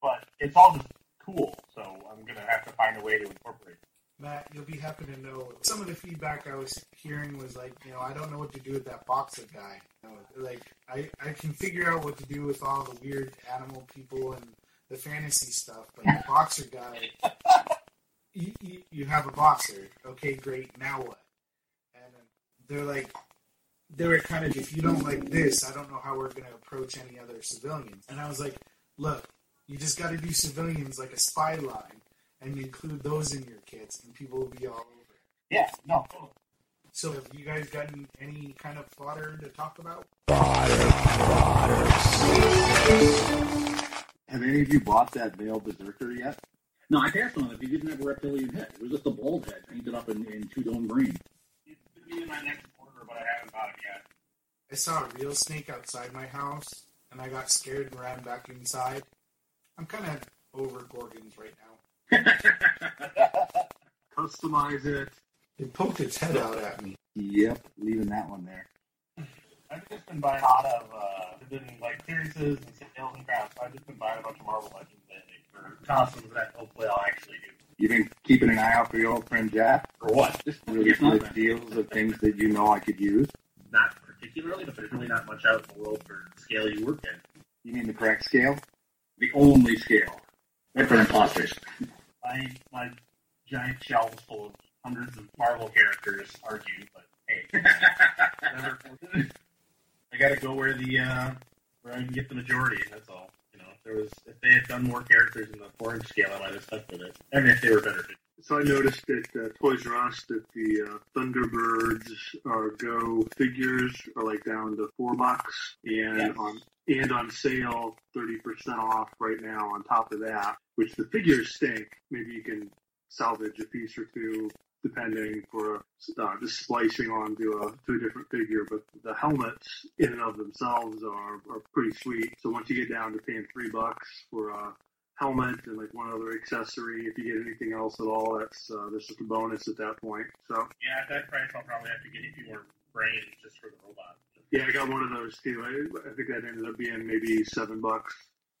But it's all just cool, so I'm going to have to find a way to incorporate it. Matt, you'll be happy to know some of the feedback I was hearing was like, you know, I don't know what to do with that boxer guy. You know, like, I, I can figure out what to do with all the weird animal people and the fantasy stuff, but the *laughs* boxer guy, you, you, you have a boxer. Okay, great. Now what? And they're like, they were kind of, if you don't like this, I don't know how we're going to approach any other civilians. And I was like, look, you just got to do civilians like a spy line and include those in your kits, and people will be all over it. Yeah, no, totally. So, have you guys gotten any kind of fodder to talk about? Fodder, fodder. Have any of you bought that Veil Berserker yet? No, I passed on it. He didn't have a reptilian head. It was just a bald head painted up in, in two tone green. It's going to be in my next order, but I haven't bought it yet. I saw a real snake outside my house, and I got scared and ran back inside. I'm kind of over Gorgons right now. *laughs* Customize it. It poked its head out at me. Yep, leaving that one there. I've just been buying a lot of, uh, I've been like series and sales and crap, so I've just been buying a bunch of Marvel Legends lately for costumes that hopefully I'll actually do. You've been keeping an eye out for your old friend Jack? For what? Just really good deals of things that you know I could use. Not particularly, but there's really not much out in the world for the scale you work in. You mean the correct scale? The only scale. Right for imposters. My, my giant shelves full of hundreds of Marvel characters argue, but hey. *laughs* I gotta go where the, uh, where I can get the majority, that's all. You know, if there was, if they had done more characters in the four-inch scale, I might have stuck with it. I And if they were better. So I noticed at uh, Toys R Us that the uh, Thunderbirds Are Go figures are like down to four bucks, and Yes. on and on sale thirty percent off right now. On top of that, which the figures stink. Maybe you can salvage a piece or two depending for uh, just splicing onto a to a different figure. But the helmets in and of themselves are are pretty sweet. So once you get down to paying three bucks for a helmet and like one other accessory. If you get anything else at all, that's uh, that's just a bonus at that point. So Yeah, at that price, I'll probably have to get a few more brains just for the robot. yeah, I got one of those too. I, I think that ended up being maybe seven bucks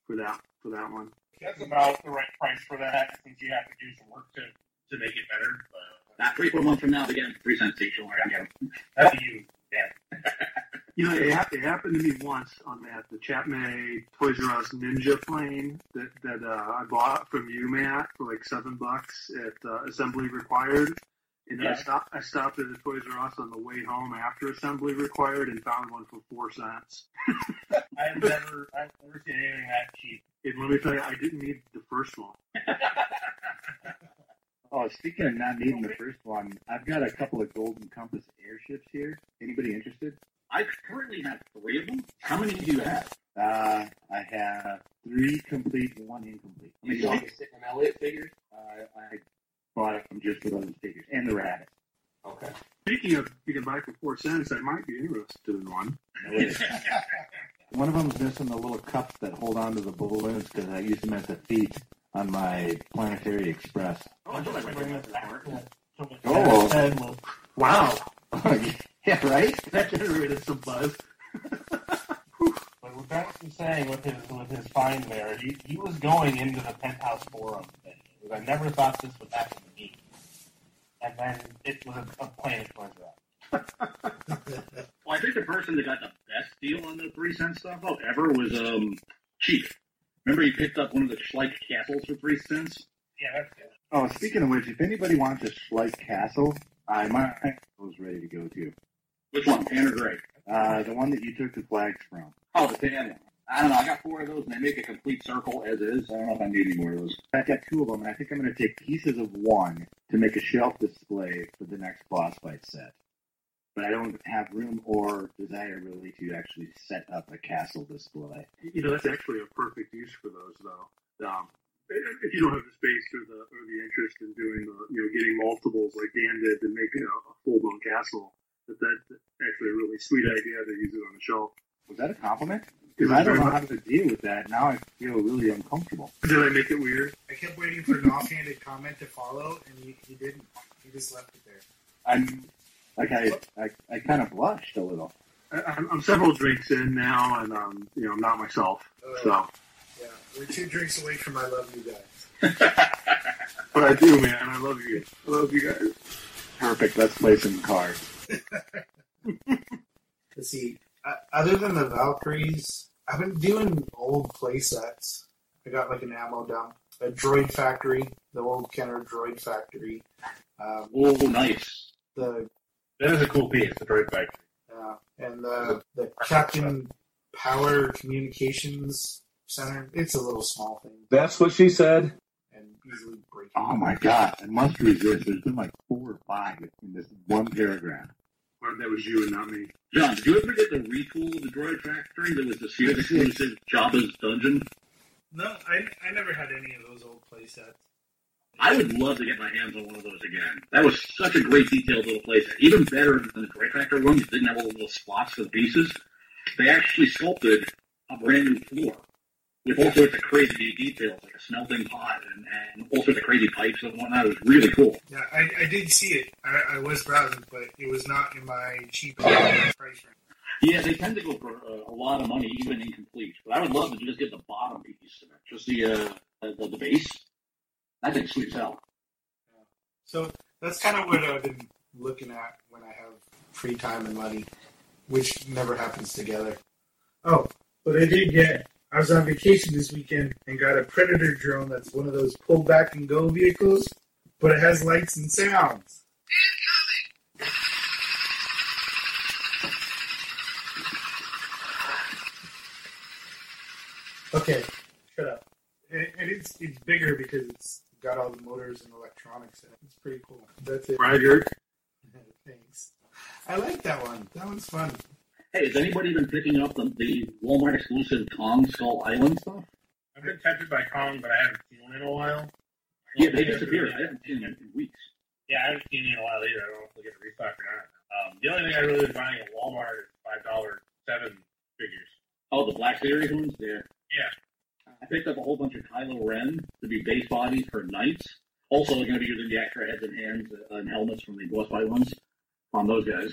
for that for that one. That's about the right price for that, since you have to do some work to, to make it better. But Not three, four months from now, they get them for three cents each. Don't worry, I get them. That's you. Yeah. *laughs* You know, it, hap- it happened to me once on that the Chapman Toys R Us Ninja plane that that uh, I bought from you, Matt, for like seven bucks at uh, assembly required. And Yeah. I stopped. I stopped at the Toys R Us on the way home after assembly required and found one for four cents. *laughs* I've never, I've never seen anything that cheap. And let me tell you, I didn't need the first one. *laughs* Oh, speaking of not needing the first one, I've got a couple of Golden Compass airships here. Anybody interested? I currently have three of them. How many do you have? Uh, I have three complete, one incomplete. You You saw know, the Stick and Elliott figures? uh, I bought it from just for those figures and the rabbit. Okay. Speaking of, you can buy for four cents. I might be interested in one. *laughs* One of them's missing the little cups that hold on to the balloons because I use them as the feet on my Planetary Express. Oh, I like bring that back. Oh. And we'll- Wow, *laughs* *laughs* yeah, right? *laughs* that generated some buzz. But what Dennis was saying with his with his find there, he, he was going into the penthouse forum thing. Was, I never thought this would happen to me. And then it was a, a planet going *laughs* Well, I think the person that got the best deal on the three cent stuff oh, ever was um Chief. Remember he picked up one of the Schleich castles for three cents? Yeah, that's good. Oh, speaking of which, if anybody wants a Schleich Castle, I might was ready to go to. Which one, tan or gray? Uh, the one that you took the flags from. Oh, the tan one. I don't know. I got four of those, and they make a complete circle as is. I don't know if I need any more of those. I've got two of them, and I think I'm going to take pieces of one to make a shelf display for the next boss fight set. But I don't have room or desire really to actually set up a castle display. You know, that's actually a perfect use for those, though. Um, if you don't have the space or the or the interest in doing the, you know, getting multiples like Dan did to make you know, a full blown castle, that that's actually a really sweet idea to use it on the shelf. Was that a compliment? Because I don't know how to deal with that. Now I feel really uncomfortable. Did I make it weird? I kept waiting for an offhanded comment to follow, and he, he didn't. He just left it there. I'm like I I, I kind of blushed a little. I, I'm, I'm several drinks in now, and um, you know, I'm not myself. So, Yeah, we're two drinks away from I love you guys. *laughs* but I do, man. I love you. I love you guys. Perfect. Let's play some cards. Let's see. Uh, other than the Valkyries, I've been doing old play sets. I got like an ammo dump, a droid factory, the old Kenner droid factory. Um, Oh, nice. the That is a cool piece, the droid factory. uh, and the the Captain Power Communications Center. It's a little small thing That's what she said. and easily breakable. Oh my god! I must resist. There's been like four or five in this one paragraph. Or that was you and not me. John, did you ever get the retool of the Droid Factory that was the Sears exclusive Jabba's Dungeon? No, I, I never had any of those old play sets. I would love to get my hands on one of those again. That was such a great detailed little playset. Even better than the Droid Factory one, that didn't have all the little spots for the pieces. They actually sculpted a brand new floor with all sorts of crazy details, like a smelting pot and, and all sorts of crazy pipes and whatnot. It was really cool. Yeah, I, I did see it. I, I was browsing, but it was not in my cheap price range. Yeah, they tend to go for uh, a lot of money, even incomplete. But I would love to just get the bottom piece of it, just the uh, the, the base. That thing's sweet as hell. So that's kind of what I've been looking at when I have free time and money, which never happens together. Oh, but I did get. I was on vacation this weekend and got a Predator drone that's one of those pull back and go vehicles, but it has lights and sounds. Okay, shut up. And it's it's bigger because it's got all the motors and electronics in it. It's pretty cool. That's it. Roger. *laughs* Thanks. I like that one. That one's fun. Hey, has anybody been picking up the, the Walmart exclusive Kong Skull Island stuff? I've been tempted by Kong, but I haven't seen one in a while. Yeah, they disappeared. I haven't seen them in weeks. Yeah, I haven't seen it in a while either. I don't know if they'll get a restock or not. Um, the only thing I really been buying at Walmart is five dollar seven figures. Oh, the Black Series ones? Yeah. Yeah. I picked up a whole bunch of Kylo Ren to be base bodies for knights. Also, going to be using the extra heads and hands uh, and helmets from the boss fight ones on those guys.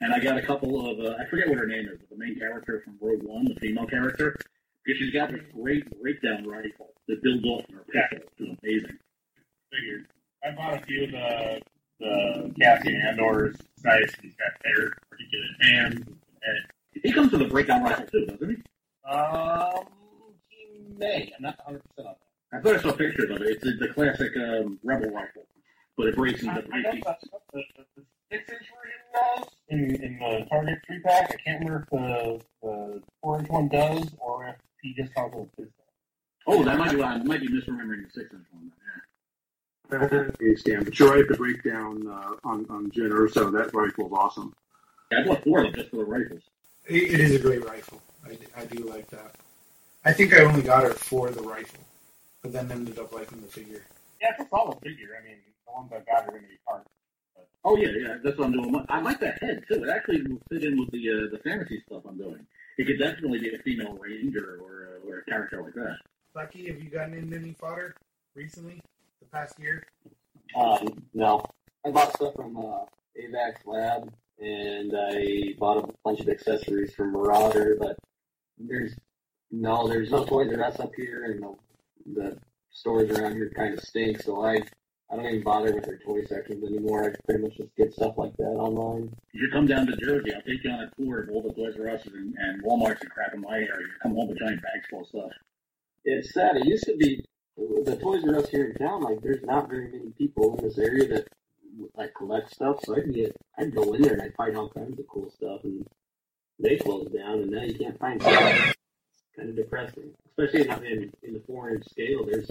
And I got a couple of, uh, I forget what her name is, but the main character from Rogue One, the female character, because she's got this great breakdown rifle that builds off her pistol, which is amazing. Figures. I bought a few of the the Cassian Andor's nice. He's got better articulated hands. And, He comes with a breakdown rifle too, doesn't he? um, he may. I'm not 100 percent on that. I thought I saw pictures of it. It's the, the classic um, rebel rifle, but it breaks into I, I six inch version does in, in the Target three pack. I can't remember if the, the four inch one does or if he just comes with a pistol. Oh, that might be I might be misremembering the six inch one. Okay, Stan, but you're right. The breakdown uh, on on Jyn Erso, that rifle is awesome. Yeah, I bought four of them just for the rifles. It, it is a great rifle. I, I do like that. I think I only got it for the rifle, but then ended up liking the figure. Yeah, it's a solid figure. I mean, the ones I got are going to be parts. Oh yeah, yeah, that's what I'm doing. I like that head too. It actually will fit in with the uh, the fantasy stuff I'm doing. It could definitely be a female ranger or uh, or a character like that. Lucky, have you gotten into any fodder recently? The past year? Um, no. I bought stuff from uh, AVAX Lab, and I bought a bunch of accessories from Marauder, but there's no, there's no Toys R Us up here, and the, the stores around here kind of stink, so I I don't even bother with their toy sections anymore. I pretty much just get stuff like that online. You come down to Jersey. I'll take you on a tour of all the Toys R Us and, and Walmarts and crap in my area. You come home with giant bags full of stuff. It's sad. It used to be the Toys R Us here in town. Like, there's not very many people in this area that like collect stuff. So I'd get, I'd go in there and I'd find all kinds of cool stuff, and they closed down, and now you can't find stuff. It's kind of depressing, especially in, in, in the four inch scale. There's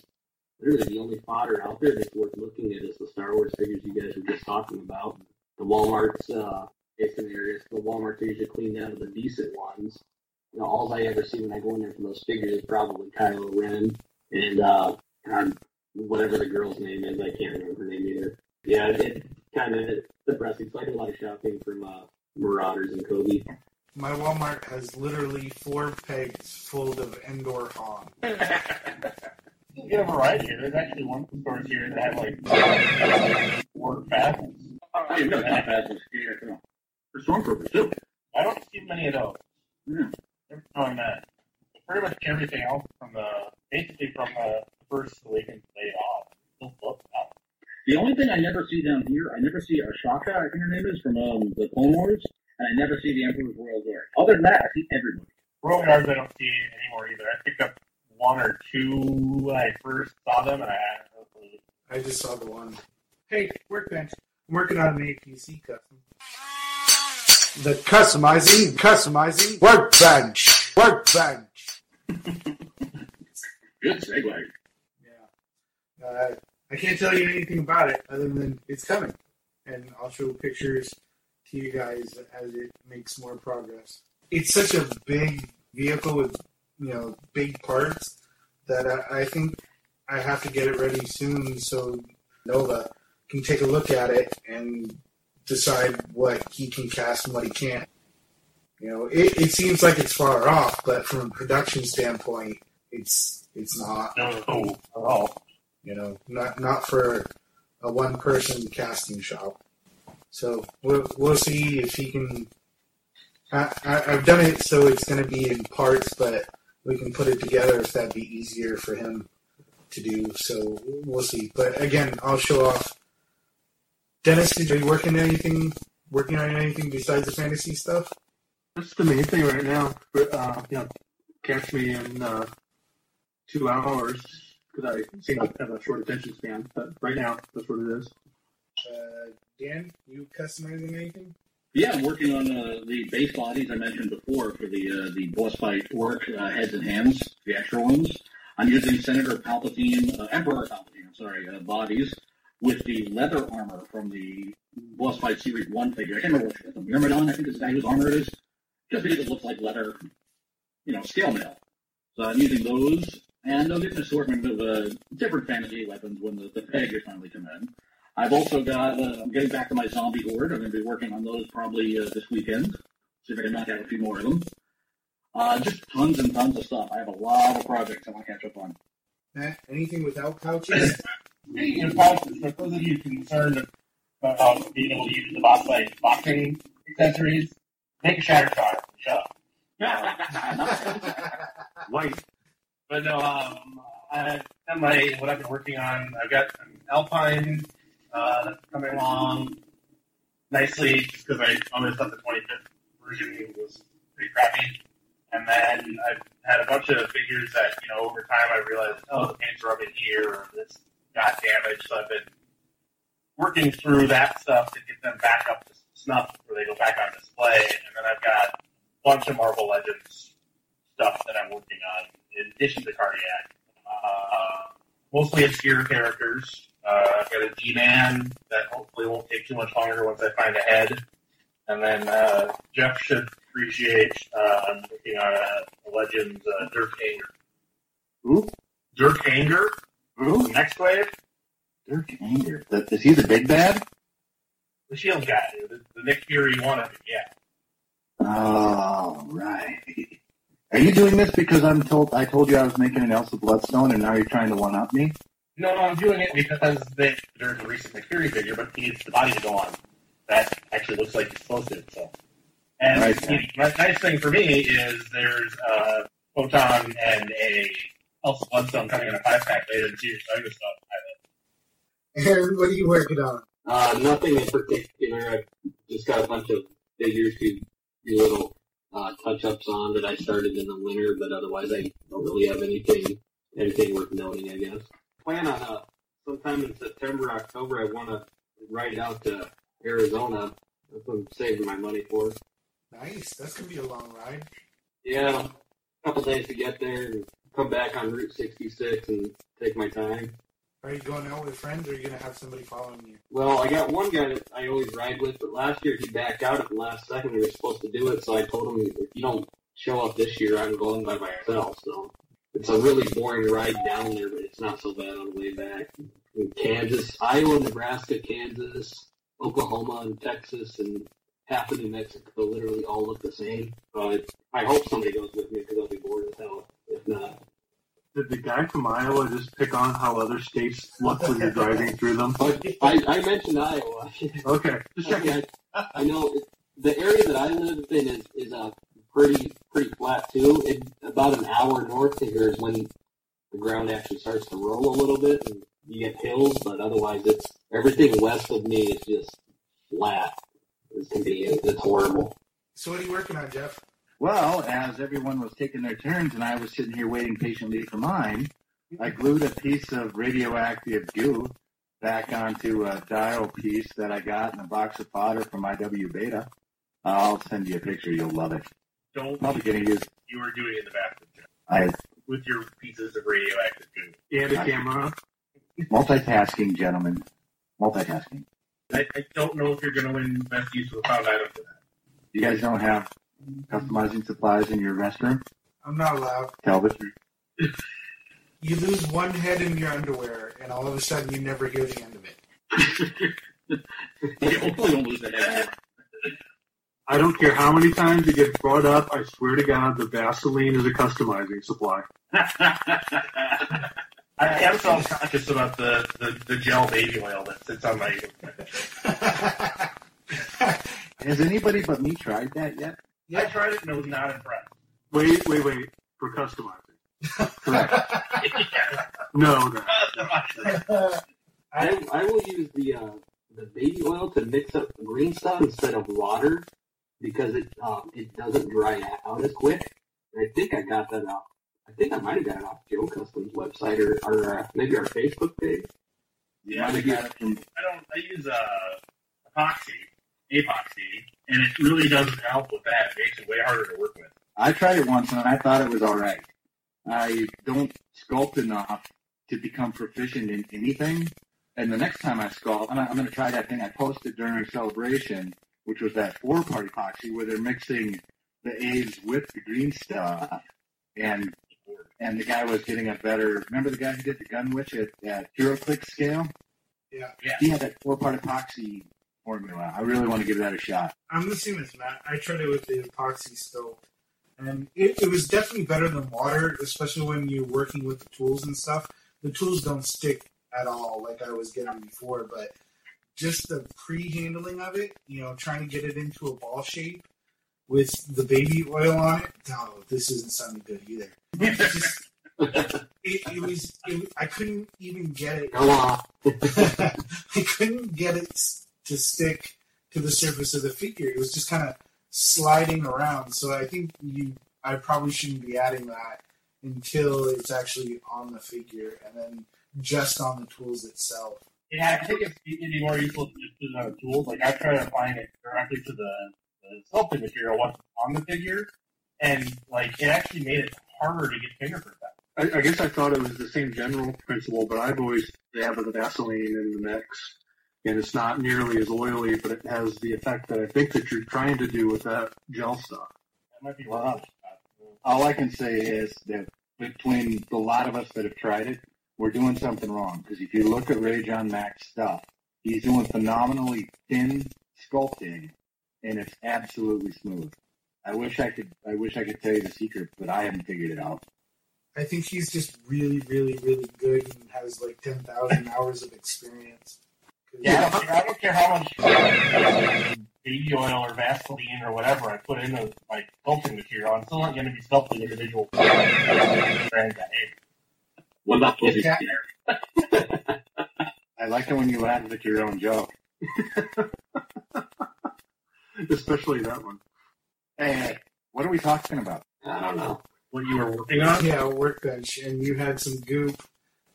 literally the only fodder out there that's worth looking at is the Star Wars figures you guys were just talking about. The Walmart's, uh, it's an area. The Walmart's are usually cleaned out of the decent ones. You know, all I ever see when I go in there for those figures is probably Kylo Ren and uh, God, whatever the girl's name is. I can't remember her name either. Yeah, it kind of depressing. So I do a lot of shopping from uh, Marauders and Kobe. My Walmart has literally four pegs full of Endor Han. *laughs* You get a variety here. There's actually one stores here that have like four facets. Oh, you've got top hats and yeah, come on. For Stormtroopers too. I don't see many of those. Yeah. Never knowing that. Pretty much everything else from the basically from the Force Awakens day off. Still booked out. The only thing I never see down here, I never see Ahsoka, I think her name is, from um, the Clone Wars, and I never see the Emperor's Royal Guard. Other than that, I see everybody. Royal Guards I don't see anymore either. I picked up one or two when I first saw them, and I. I just saw the one. Hey, workbench. I'm working on an APC custom. The customizing, customizing, workbench, workbench. *laughs* Good segue. Uh, I can't tell you anything about it other than it's coming, and I'll show pictures to you guys as it makes more progress. It's such a big vehicle with you know big parts that I, I think I have to get it ready soon so Nova can take a look at it and decide what he can cast and what he can't. You know, it, it seems like it's far off, but from a production standpoint, it's it's not. No, at all. You know, not not for a one person casting shop. So we'll we'll see if he can. I, I, I've done it so it's going to be in parts, but we can put it together if that'd be easier for him to do. So we'll see. But again, I'll show off. Dennis, did you working anything? Working on anything besides the fantasy stuff? That's the main thing right now. But, uh, know, catch me in uh, two hours because I seem to have a short attention span. But right now, that's what it is. Uh, Dan, you customizing anything? Yeah, I'm working on uh, the base bodies I mentioned before for the uh, the boss fight orc uh, heads and hands, the extra ones. I'm using Senator Palpatine, uh, Emperor Palpatine, I'm sorry, uh, bodies with the leather armor from the boss fight series one figure. I can't remember which. Myrmidon, I think is the guy whose armor it is. Just because it looks like leather, you know, scale mail. So I'm using those, and I'll get an assortment of uh, different fantasy weapons when the, the peg finally come in. I've also got, uh, I'm getting back to my zombie horde. I'm going to be working on those probably uh, this weekend. See if I can knock out a few more of them. Uh, just tons and tons of stuff. I have a lot of projects I want to catch up on. Matt, anything without pouches? *coughs* Speaking of pouches, for those of you concerned about um, being able to use the boss fight boxing accessories, make a Shatterstar. Shut up. *laughs* White. But no, um, I, on my what I've been working on, I've got an Alpine Uh, that's coming along nicely just because I always thought the 25th version was pretty crappy. And then I've had a bunch of figures that, you know, over time I realized, oh, the paint's rubbing here or this got damaged. So I've been working through that stuff to get them back up to snuff where they go back on display. And then I've got a bunch of Marvel Legends stuff that I'm working on in addition to Cardiac. Uh, mostly obscure characters. Uh, I've got a G-Man that hopefully won't take too much longer once I find a head. And then uh, Jeff should appreciate uh, I'm working on a, a Legends uh, Dirk Anger. Who? Dirk Anger? Who? Nextwave? Dirk Anger. Th- Is he the big bad? The Shield guy. The, the Nick Fury one of it, yeah. Oh, right. Are you doing this because I'm told I told you I was making an Elsa Bloodstone, and now you're trying to one up me? No, no, I'm doing it because they, there's a recent Nick Fury figure, but he needs the body to go on. That actually looks like he's supposed to. So, and Right. the nice- nice thing for me is there's a photon and a Elsa Bloodstone coming in a five pack later this year, so I'm just stuff. Aaron, what are you working on? Uh, nothing in particular. I've just got a bunch of figures to do little uh, touch-ups on that I started in the winter, but otherwise I don't really have anything anything worth noting. I guess. Plan on uh, sometime in September, October. I want to ride out to Arizona. That's what I'm saving my money for. Nice. That's gonna be a long ride. Yeah, a couple days to get there and come back on Route 66 and take my time. Are you going out with friends, or are you gonna have somebody following you? Well, I got one guy that I always ride with, but last year he backed out at the last second. We were supposed to do it, so I told him if you don't show up this year, I'm going by myself. So it's a really boring ride down there, but it's not so bad on the way back. In Kansas, Iowa, Nebraska, Kansas, Oklahoma, and Texas, and half of New Mexico literally all look the same. Uh, I hope somebody goes with me because I'll be bored as hell if not. Did the guy from Iowa just pick on how other states look when you're driving *laughs* through them? I, I mentioned Iowa. Okay, just checking. Okay, I, I know it, the area that I live in is is uh, pretty pretty flat too. It, about an hour north of here is when the ground actually starts to roll a little bit, and you get hills. But otherwise, it's everything west of me is just flat. It can be it's horrible. So what are you working on, Jeff? Well, as everyone was taking their turns and I was sitting here waiting patiently for mine, I glued a piece of radioactive goo back onto a dial piece that I got in a box of fodder from IW Beta. I'll send you a picture. You'll love it. Don't Probably going to use. you were doing in the bathroom I with your pieces of radioactive goo. And a camera. multitasking, gentlemen. Multitasking. I, I don't know if you're going to win best use of a found item for that. You guys don't have customizing supplies in your restroom? I'm not allowed. Tell the truth. *laughs* You lose one head in your underwear, and all of a sudden you never hear the end of it. Yeah, hopefully don't lose that head. *laughs* I don't care how many times it gets brought up. I swear to God, the Vaseline is a customizing supply. *laughs* I am self conscious about the, the, the gel baby oil that sits on my. *laughs* Has anybody but me tried that yet? I tried it and I was not impressed. Wait, wait, wait. For customizing. Correct. *laughs* No, no. I I will use the uh, the baby oil to mix up the green stuff instead of water because it um, it doesn't dry out as quick. And I think I got that off. I think I might have got it off Joe Customs website or, or uh, maybe our Facebook page. Yeah, Might have got it from I don't. I use uh, epoxy, epoxy, and it really doesn't help with that. It makes it way harder to work with. I tried it once and I thought it was all right. I don't sculpt enough to become proficient in anything. And the next time I sculpt, I'm, I'm going to try that thing I posted during celebration, which was that four part epoxy where they're mixing the A's with the green stuff. And and the guy was getting a better. Remember the guy who did the gun witch at, at HeroClix scale? Yeah. Yeah. He had that four part epoxy formula. I really want to give that a shot. I'm the same as Matt. I tried it with the epoxy stove, and it, it was definitely better than water, especially when you're working with the tools and stuff. The tools don't stick at all, like I was getting before, but just the pre-handling of it, you know, trying to get it into a ball shape with the baby oil on it. No, this isn't sounding good either. It, just, *laughs* it, it was. It, I couldn't even get it. *laughs* I couldn't get it to stick to the surface of the figure. It was just kind of sliding around. So I think you, I probably shouldn't be adding that until it's actually on the figure, and then just on the tools itself. Yeah, I think it's, it'd be more useful to just put it on tools. Like I tried applying it directly to the, the sculpting material once on the figure, and like it actually made it harder to get fingerprint back. I, I guess I thought it was the same general principle, but I've always dabbled with Vaseline in the mix, and it's not nearly as oily, but it has the effect that I think that you're trying to do with that gel stuff. That might be Wow. All I can say is that between the lot of us that have tried it, we're doing something wrong. Because if you look at Ray John Mack's stuff, he's doing phenomenally thin sculpting, and it's absolutely smooth. I wish I could. I wish I could tell you the secret, but I haven't figured it out. I think he's just really, really, really good and has like ten thousand hours of experience. Yeah, I don't, care, I don't care how much baby oil or Vaseline or whatever I put into my sculpting material. I'm still not going to be sculpting individual strands. What about Pussy Yeah. Skinner? I like it when you laugh at your own joke. *laughs* Especially that one. Hey, hey, what are we talking about? I don't know. What you were working on? Yeah, a workbench, and you had some goop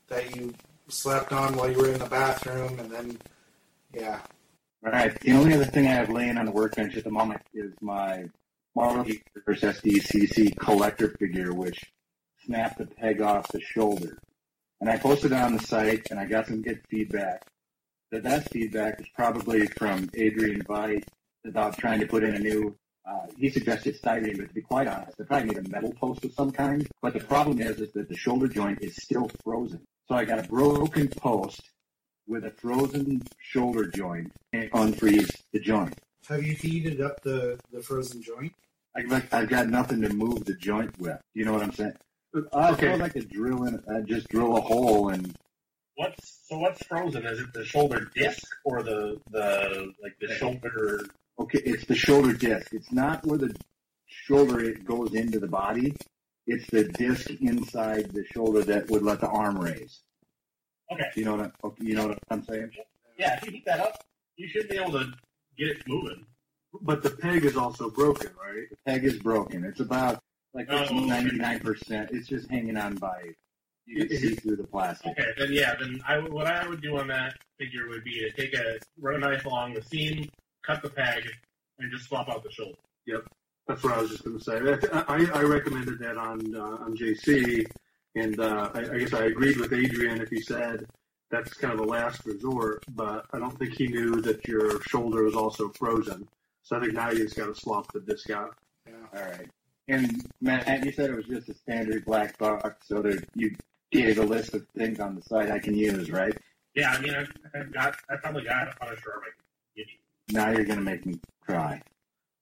that you slapped on while you were in the bathroom, and then, yeah. All right. The only other thing I have laying on the workbench at the moment is my Marvel Universe SDCC collector figure, which snapped the peg off the shoulder. And I posted it on the site, and I got some good feedback. The best feedback is probably from Adrian Veit about trying to put in a new. Uh, he suggested styrene, but to be quite honest, I probably need a metal post of some kind. But the problem is, is that the shoulder joint is still frozen. So I got a broken post with a frozen shoulder joint and unfreeze the joint. Have you heated up the, the frozen joint? I've got, I've got nothing to move the joint with. You know what I'm saying? I Okay. feel like a drill in. I just drill a hole and What's so? What's frozen? Is it the shoulder disc or the the like the shoulder? okay, it's the shoulder disc. It's not where the shoulder it goes into the body. It's the disc inside the shoulder that would let the arm raise. Okay. You know what? I, okay, you know what I'm saying? Yeah, if you heat that up, you should be able to get it moving. But the peg is also broken, right? The peg is broken. It's about like Oh, okay. 99 percent. It's just hanging on by. You can see through the plastic. Okay, then yeah, then I what I would do on that figure would be to take a run a knife along the seam, cut the peg, and just swap out the shoulder. Yep, that's what I was just going to say. That- I, I recommended that on uh, on JC, and uh, I, I guess I agreed with Adrian if he said that's kind of a last resort, but I don't think he knew that your shoulder was also frozen. So I think now you just got to swap the disc out. Yeah. All right. And Matt, you said it was just a standard black box, so that you gave a list of things on the site I can use, right? Yeah, I mean, I've, I've got, I probably got a Punisher I can. Now you're gonna make me cry.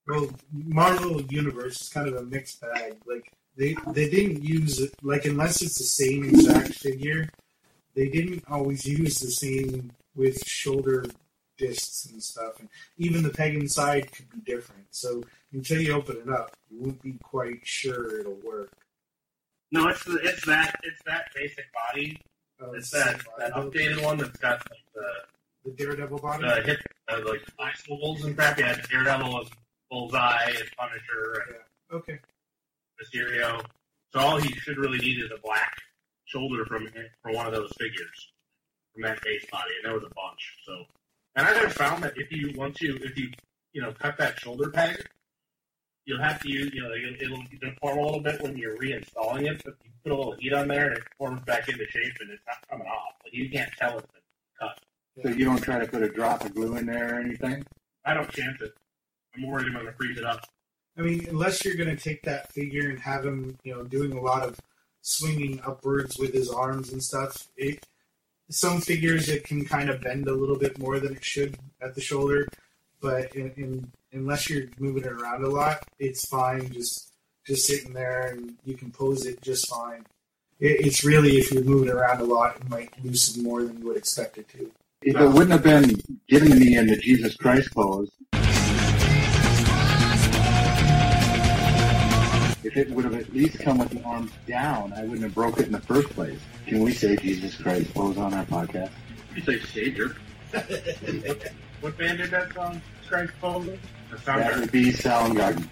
Well, Marvel Universe is kind of a mixed bag. Like they they didn't use it like unless it's the same exact figure, they didn't always use the same with shoulder discs and stuff, and even the peg inside could be different. So until you open it up, you won't be quite sure it'll work. No, it's it's that it's that basic body. Uh, It's that, that updated one that's got like the the Daredevil body. the hip uh, like eye swivels and crap. Yeah, Daredevil is Bullseye and Punisher and Okay. Mysterio. So all he should really need is a black shoulder from from one of those figures from that base body, and there was a bunch. So, and I have found that if you once you if you you know cut that shoulder peg, you'll have to use you know it'll, it'll deform a little bit when you're reinstalling it, but you put a little heat on there and it forms back into shape, and it's not coming off. Like you can't tell it's been cut. So you don't try to put a drop of glue in there or anything? I don't chance it. I'm worried I'm going to freeze it up. I mean, unless you're going to take that figure and have him, you know, doing a lot of swinging upwards with his arms and stuff. It, some figures it can kind of bend a little bit more than it should at the shoulder, but in, in, unless you're moving it around a lot, it's fine. Just just sitting there and you can pose it just fine. It, it's really if you're moving it around a lot, it might loosen more than you would expect it to. If it wouldn't have been given me in the Jesus Christ pose, if it would have at least come with the arms down, I wouldn't have broke it in the first place. Can we say Jesus Christ pose on our podcast? You say Savior. *laughs* What band did that song describe supposedly? The That would be Soundgarden.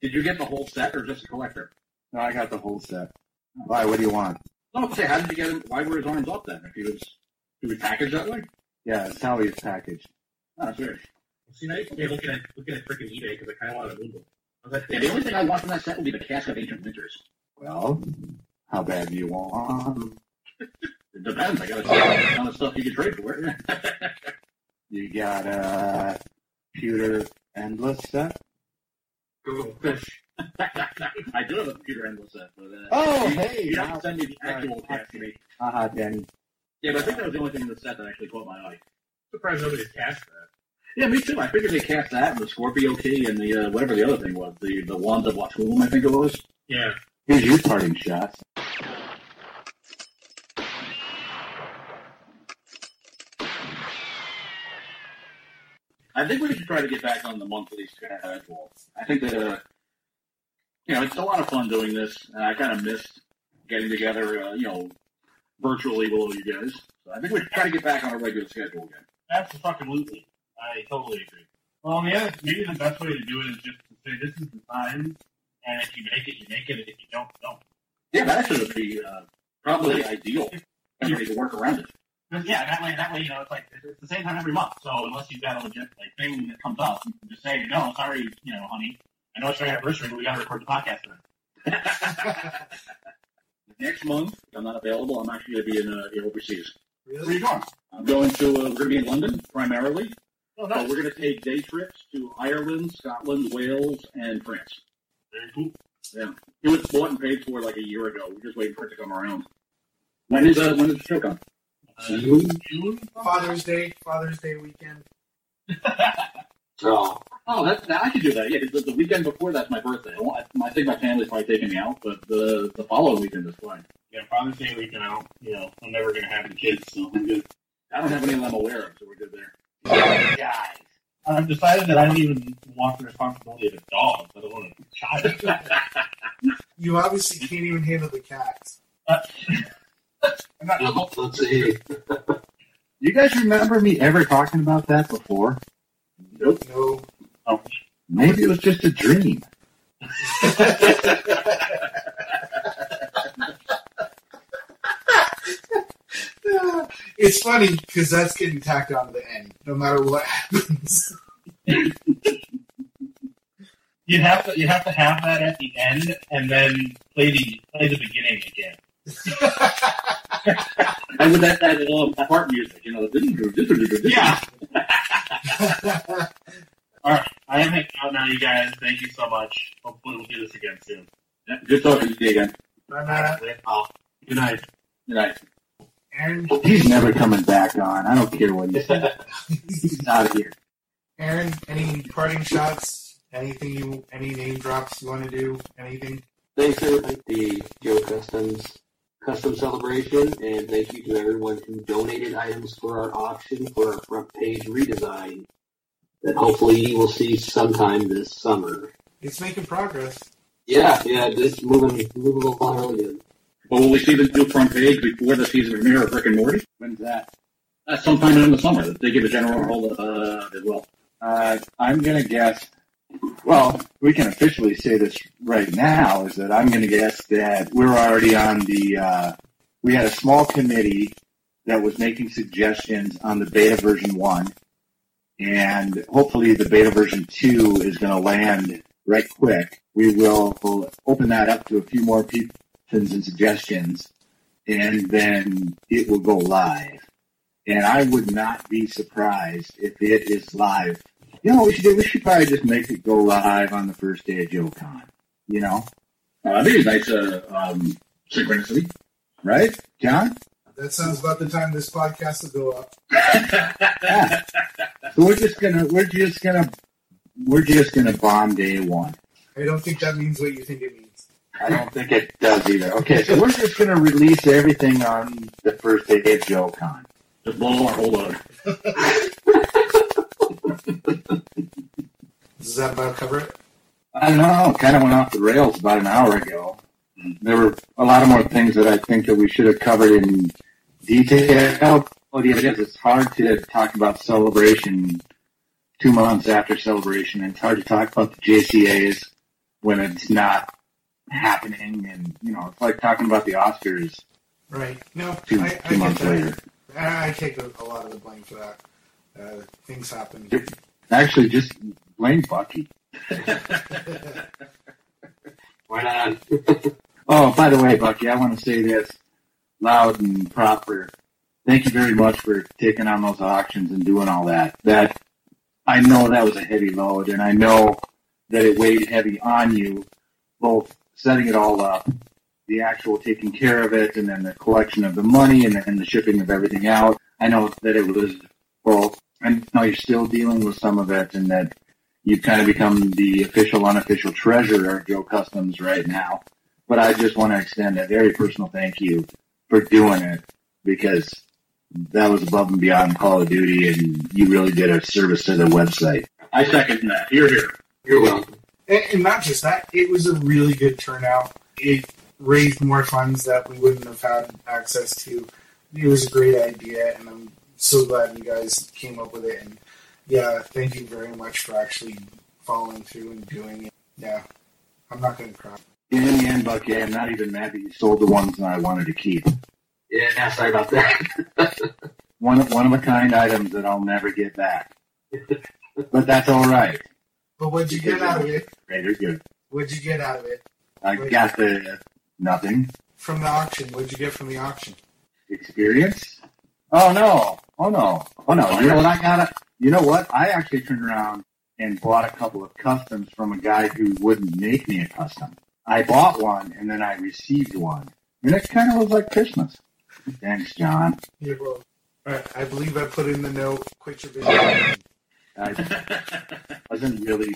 Did you get the whole set or just a collector? No, I got the whole set. Why? What do you want? No, say, how did you get him? Why were his arms up then? If he was, he was packaged that way? Yeah, it's how he's packaged. Oh, that's weird. See, now you can be looking at looking at freaking eBay because I kind of want to move them. I was like, Yeah, the only thing I want from that set would be the cask of ancient winters. Well, how bad do you want? *laughs* It depends. I got to see what kind of stuff you can trade for. *laughs* You got a pewter endless set. Go *laughs* fish. I do have a computer endless set, but uh, Oh, you, hey, you have to send me the actual cask to me. Haha, Danny. Yeah, but I think that was the only thing in the set that actually caught my eye. surprised nobody cast that. Yeah, me too. I figured they cast that and the Scorpio key and the uh, whatever the other thing was, the the wand of Watoomb, I think it was. Yeah. Here's your parting shots. I think we should try to get back on the monthly schedule. I think that, uh, you know, it's a lot of fun doing this, and I kind of missed getting together, uh, you know, virtually with all you guys. So I think we should try to get back on a regular schedule again. Absolutely. I totally agree. Well, yeah, maybe the best way to do it is just to say this is the time, and if you make it, you make it. If you don't, don't. Yeah, that should be uh, probably ideal. Everybody to work around it. But yeah, that way, that way, you know, it's like it's the same time every month. So unless you've got a legit like thing that comes up, you can just say, no, sorry, you know, honey, I know it's your anniversary, but we got to record the podcast today. *laughs* Next month, I'm not available, I'm actually going to be in uh, overseas. Where are you going? I'm going to, uh, we're going to be in London primarily. Oh, But nice. we're going to take day trips to Ireland, Scotland, Wales, and France. Very cool. Yeah. It was bought and paid for like a year ago. We're just waiting for it to come around. When is, uh, when is the show come? June? June? Father's Day, Father's Day weekend. *laughs* Oh, Oh, that's, I could do that. Yeah, the, the weekend before that's my birthday. I, want, I think my family's probably taking me out, but the, the following weekend is fine. Yeah, Father's Day weekend. I don't, you know, I'm never gonna have any kids, so I'm good. I don't have any that I'm aware of, so we're good there. Guys, I've decided that I don't even want the responsibility of a dog, let alone a child. *laughs* You obviously can't even handle the cats. Uh, I'm not, well, let's see. You guys remember me ever talking about that before? Nope. No. Oh, maybe it was just a dream. *laughs* It's funny because that's getting tacked on to the end, no matter what happens. you have to, you have to have that at the end, and then play the play the beginning again. And with that, that, uh, part music, you know. Yeah. *laughs* All right, I am hanging out now, you guys. Thank you so much. Hopefully, we'll do this again soon. Yeah, Good talking to you again. Bye, Matt. Oh, good night. Good night. Aaron, He's never coming back on. I don't care what he says. *laughs* He's out of here. Aaron, any parting shots? Anything you, any name drops you want to do? Anything? Thanks everybody, the Joe Customs custom celebration, and thank you to everyone who donated items for our auction for our front page redesign that hopefully you will see sometime this summer. It's making progress. Yeah, yeah, this moving moving along really good. Well, will we see the new front page before the season premiere of Rick and Morty? When's that? That's sometime in the summer. They give a general hold uh, as well. Uh, I'm going to guess. Well, we can officially say this right now. Is that I'm going to guess that we're already on the. Uh, we had a small committee that was making suggestions on the beta version one, and hopefully the beta version two is going to land right quick. We will open that up to a few more people and suggestions, and then it will go live. And I would not be surprised if it is live. You know, we should do, we should probably just make it go live on the first day of JoeCon. You know, Uh, I think it's nice uh, um, synchronicity. right, John? That sounds about the time this podcast will go up. *laughs* Yeah. So we're just gonna, we're just gonna, we're just gonna bomb day one. I don't think that means what you think it means. I don't think it does either. Okay, so we're just gonna release everything on the first day of JoeCon. Just blow our whole load. *laughs* Does that about cover it? I don't know. Kind of went off the rails about an hour ago. There were a lot of more things that I think that we should have covered in detail. Well, the idea is it's hard to talk about celebration two months after celebration, and it's hard to talk about the JCAs when it's not happening. And you know, it's like talking about the Oscars Right. No, two, I, I two get months later. I, I take a, a lot of the blame for that. Uh, things happen. Actually, just blame Bucky. *laughs* Why not? *laughs* Oh, by the way, Bucky, I want to say this loud and proper. Thank you very much for taking on those auctions and doing all that. That I know that was a heavy load, and I know that it weighed heavy on you, both setting it all up, the actual taking care of it, and then the collection of the money and, and the shipping of everything out. I know that it was both. I know you're still dealing with some of it, and that you've kind of become the official, unofficial treasurer of Joe Customs right now. But I just want to extend a very personal thank you for doing it because that was above and beyond Call of Duty, and you really did a service to the website. I second that. You're here. You're welcome. And, and not just that, it was a really good turnout. It raised more funds that we wouldn't have had access to. It was a great idea, and I'm so glad you guys came up with it. And yeah, thank you very much for actually following through and doing it. Yeah, I'm not going to cry. In the end, Bucky, I'm not even mad that you sold the ones that I wanted to keep. Yeah, no, sorry about that. *laughs* One one of a kind items that I'll never get back. *laughs* But that's all right. But what'd you get out of it? Greater good. What'd you get out of it I got the nothing from the auction? What'd you get from the auction? experience. Oh no! Oh no! Oh no! You know what I got? A you know what? I actually turned around and bought a couple of customs from a guy who wouldn't make me a custom. I bought one and then I received one, and it kind of was like Christmas. Thanks, John. Yeah, well, I, I believe I put in the note. Quit your video. I wasn't really.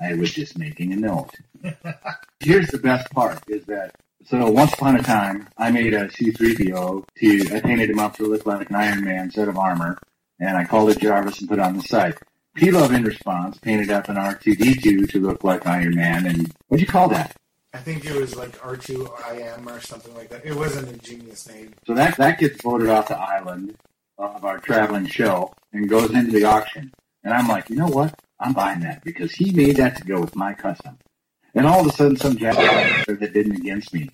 I was just making a note. *laughs* Here's the best part: is that so once upon a time I made a C-3PO to I painted him up to look like an Iron Man set of armor, and I called it Jarvis and put it on the site. P-Love in response painted up an R2D2 to look like Iron Man, and what'd you call that? I think it was like R2IM or something like that. It wasn't a genius name. So that that gets voted off the island of our traveling show and goes into the auction. And I'm like, you know what? I'm buying that because he made that to go with my custom. And all of a sudden, some jack that didn't against me,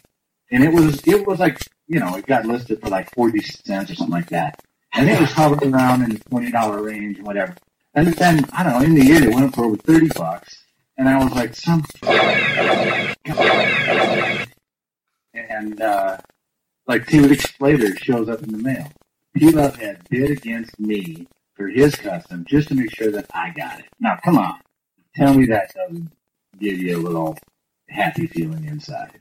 and it was it was like you know it got listed for like forty cents or something like that, and it was hovering around in the twenty dollar range and whatever. And then I don't know, in the year it went up for over thirty bucks, and I was like, some. And uh, like two weeks later, it shows up in the mail. P-Love had bid against me for his custom just to make sure that I got it. Now, come on. Tell me that doesn't give you a little happy feeling inside.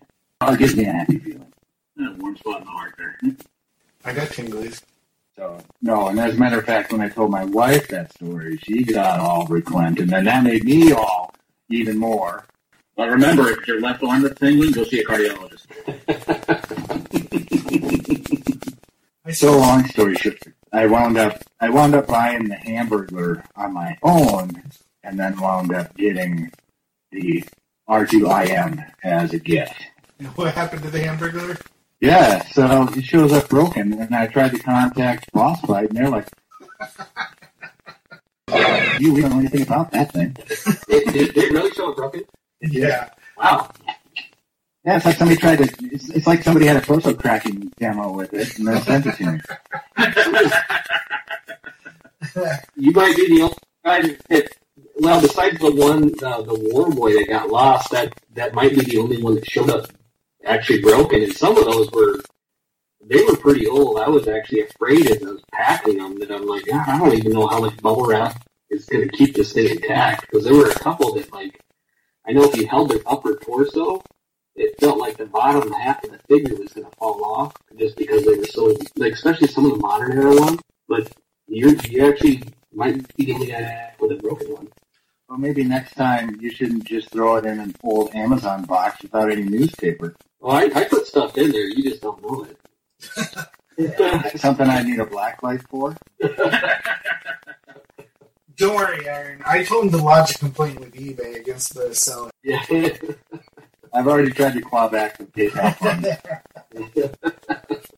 Oh, or gives me a happy feeling. Yeah, warm spot in the heart there. I got tingles. So, no, and as a matter of fact, when I told my wife that story, she got all reclaimed, and then that made me all even more. But remember, if your left arm is tingling, go see a cardiologist. *laughs* So long story short, I wound up I wound up buying the Hamburglar on my own, and then wound up getting the R2IM as a gift. What happened to the hamburger? Yeah, so it shows up broken, and I tried to contact Boss Fight, and they're like, *laughs* "You, we don't know anything about that thing." Did, did, did it really show up broken? Yeah. Wow. Yeah, it's like somebody tried to. It's, it's like somebody had a torso cracking demo with it, and then sent it to me. *laughs* You might be the only guy that, well, besides the one, uh, the War Boy that got lost, that, that might be the only one that showed up actually broken. And some of those were, they were pretty old. I was actually afraid as I was packing them that I'm like, God, I don't even know how much bubble wrap is going to keep this thing intact. Because there were a couple that, like, I know if you held their upper torso, it felt like the bottom half of the figure was going to fall off just because they were so, like, especially some of the modern era ones. But you you actually might be the only guy with a broken one. Well, maybe next time you shouldn't just throw it in an old Amazon box without any newspaper. Well, I, I put stuff in there. You just don't know it. That's *laughs* something I need a black light for. *laughs* Don't worry, Aaron. I told him to lodge a complaint with eBay against the seller. Yeah. *laughs* I've already tried to claw back the PayPal funds.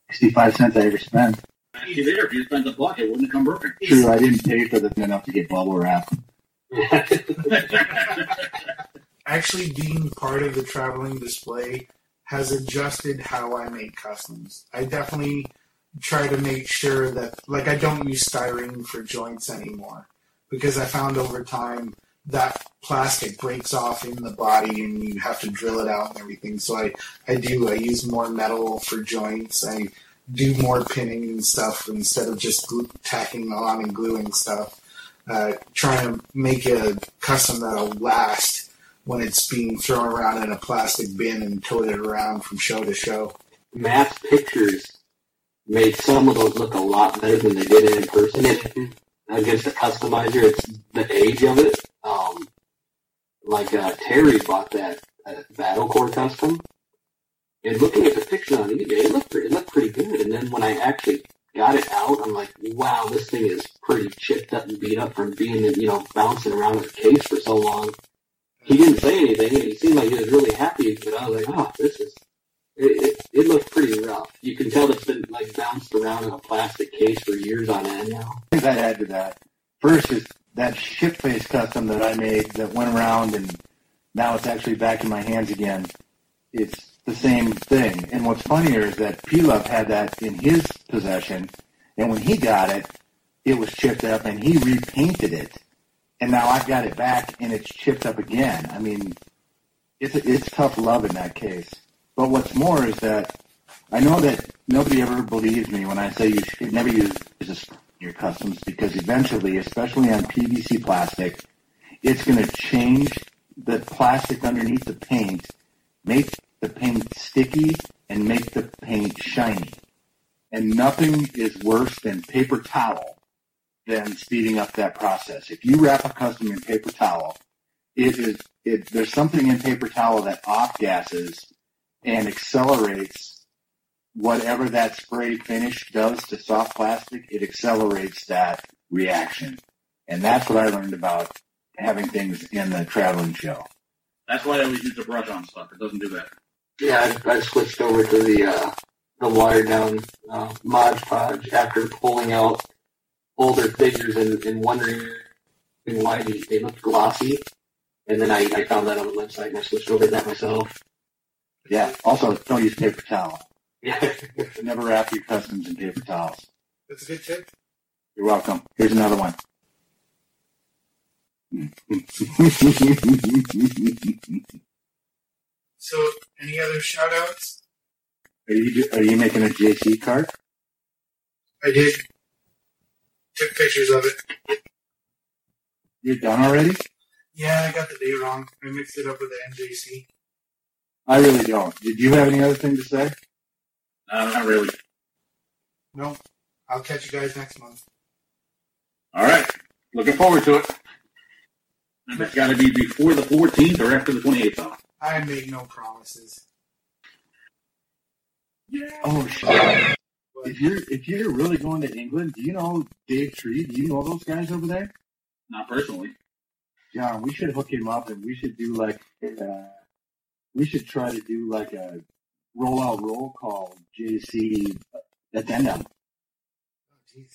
Sixty-five cents I ever spent. See there, if you spent a buck, it wouldn't have come broken. True, I didn't pay for the enough to get bubble wrap. *laughs* Actually, being part of the traveling display has adjusted how I make customs. I definitely try to make sure that, like, I don't use styrene for joints anymore because I found over time that plastic breaks off in the body and you have to drill it out and everything. So I, I do. I use more metal for joints. I do more pinning and stuff instead of just glue, tacking on and gluing stuff. Uh, trying to make a custom that'll last when it's being thrown around in a plastic bin and toted around from show to show. Matt's pictures made some of those look a lot better than they did in person. Against the customizer, it's the age of it. Um, like uh, Terry bought that uh, Battle Corps custom, and looking at the picture on eBay, it looked pretty, it looked pretty good. And then when I actually got it out, I'm like, wow, this thing is pretty chipped up and beat up from being you know bouncing around in the case for so long. He didn't say anything, and he seemed like he was really happy. But I was like, oh, this is it, it, it looked pretty rough. You can tell it's been like bounced around in a plastic case for years on end now. Things I'd add to that. First is that ship face custom that I made that went around and now it's actually back in my hands again. It's the same thing. And what's funnier is that P-Love had that in his possession, and when he got it, it was chipped up, and he repainted it. And now I've got it back, and it's chipped up again. I mean, it's it's tough love in that case. But what's more is that I know that nobody ever believes me when I say you should never use this your customs because eventually, especially on PVC plastic, it's going to change the plastic underneath the paint, make the paint sticky, and make the paint shiny. And nothing is worse than paper towel than speeding up that process. If you wrap a custom in paper towel, it is it, there's something in paper towel that off gases and accelerates whatever that spray finish does to soft plastic. It accelerates that reaction, and that's what I learned about having things in the traveling show. That's why I always use the brush on stuff. It doesn't do that. Yeah, I, I switched over to the uh, the watered down uh, Mod Podge after pulling out older figures and, and wondering why they, they looked glossy. And then I, I found that on the website and I switched over to that myself. Yeah. Also, don't use paper towel. Yeah. *laughs* Never wrap your customs in paper towels. That's a good tip. You're welcome. Here's another one. *laughs* So, any other shout outs? Are you are you making a JC card? I did. Took pictures of it. You're done already? Yeah, I got the day wrong. I mixed it up with the NJC. I really don't. Did you have any other thing to say? Uh, not really. No. I'll catch you guys next month. All right. Looking forward to it. And it's got to be before the 14th or after the 28th. Though. I make no promises. Oh shit! If you're if you're really going to England, do you know Dave Tree? Do you know those guys over there? Not personally. John, we should hook him up and we should do like uh, we should try to do like a rollout roll call JC addendum.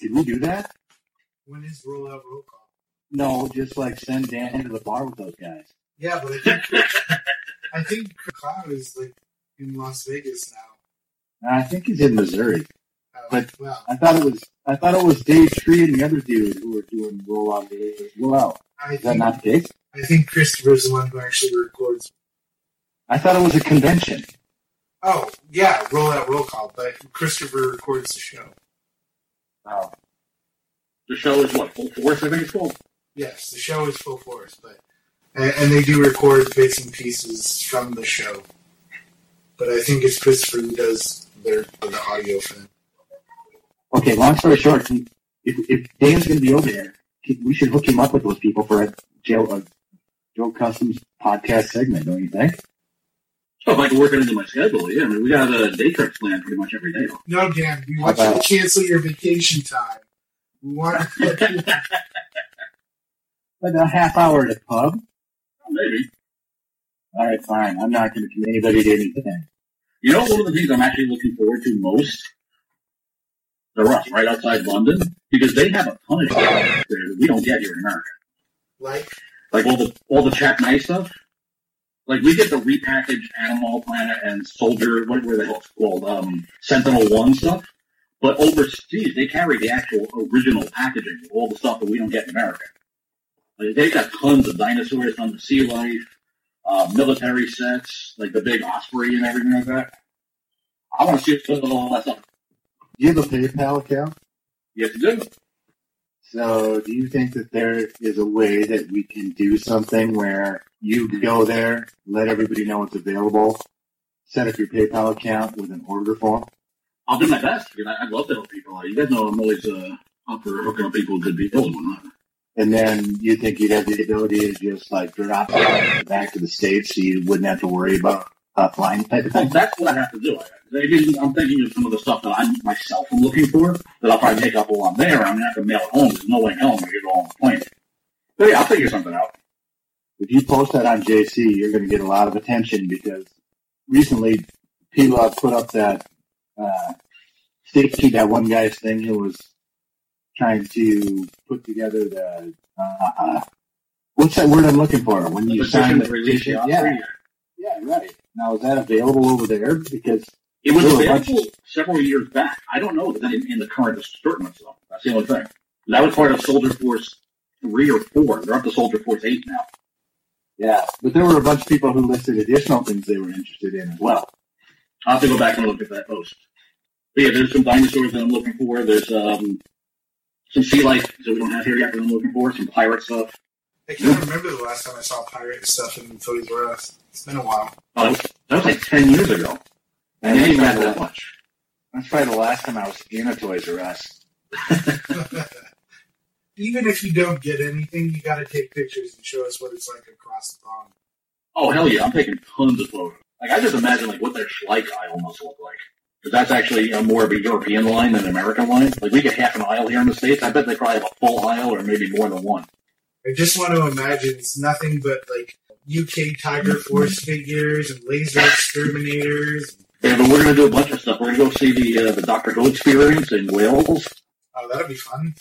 Did we do that? When is rollout roll call? No, just like send Dan to the bar with those guys. Yeah, but I think *laughs* I think Cloud is like in Las Vegas now. I think he's in Missouri. Uh, But well, I thought it was I thought it was Dave Tree and the other dude who were doing rollout rollout. I Is that not the case? I think Christopher's the one who actually records. I thought it was a convention. Oh, yeah, roll out roll call, but Christopher records the show. Oh. The show is what? Full force, I think it's called? Yes, the show is full force, but and, and they do record bits and pieces from the show. But I think it's Christopher who does their the audio for them. Okay, long story short, if, if Dan's going to be over there, we should hook him up with those people for a Joe, a Joe Customs podcast segment, don't you think? Oh, if I can work it into my schedule, yeah. I mean, we got a day trip planned pretty much every day. No, Dan, we want you to cancel your vacation time. We want *laughs* Like a half hour at a pub? Maybe. All right, fine. I'm not going to commit anybody to anything. You know, one of the things I'm actually looking forward to most? The Rust, right outside London, because they have a ton of shit there that we don't get here in America. Like, Like all the all the Chap Mei stuff. Like we get the repackaged Animal Planet and Soldier, what were they called? Um, Sentinel One stuff. But overseas, they carry the actual original packaging, of all the stuff that we don't get in America. Like, they got tons of dinosaurs, tons of sea life, uh, military sets, like the big Osprey and everything like that. I want to see if all that stuff. Do you have a PayPal account? Yes, you do. So, do you think that there is a way that we can do something where you go there, let everybody know it's available, set up your PayPal account with an order form? I'll do my best. because I, I love to help people. out. You guys know I'm always uh, up for hooking up people good deals and whatnot. And then you think you'd have the ability to just like drop back to the States so you wouldn't have to worry about offline type of Well, thing? that's what I have to do. I, I'm thinking of some of the stuff that I myself am looking for that I'll probably pick up while I'm there. I'm gonna have to mail it home. There's no way in hell I'm gonna get it all on the plane. But yeah, I'll figure something out. If you post that on JC, you're going to get a lot of attention because recently P-Love put up that uh, Sticky, that one guy's thing who was trying to put together the uh, uh, what's that word I'm looking for when you sign the to release the petition? Yeah, yeah, right. Now is that available over there? Because It was there were a bunch- available several years back. I don't know that in, in the current assortment though. That's the only thing. That was part of Soldier Force three or four. They're up to Soldier Force eight now. Yeah, but there were a bunch of people who listed additional things they were interested in as well. I'll have to go back and look at that post. But yeah, there's some dinosaurs that I'm looking for. There's um some sea life that we don't have here yet that I'm looking for. Some pirate stuff. I can't remember the last time I saw pirate stuff in Toys R Us. It's been a while. Oh, that was, that was like ten years ago. I didn't even have that much. That's probably the last time I was in a Toys R Us. *laughs* Even if you don't get anything, you got to take pictures and show us what it's like across the pond. Oh hell yeah, I'm taking tons of photos. Like I just imagine like what their Schleich aisle must look like. Because that's actually a more of a European line than an American line. Like we get half an aisle here in the States. I bet they probably have a full aisle or maybe more than one. I just want to imagine it's nothing but like UK Tiger Force figures and laser exterminators. Yeah, but we're gonna do a bunch of stuff. We're gonna go see the uh, the Doctor Who experience in Wales. Oh, that'll be fun.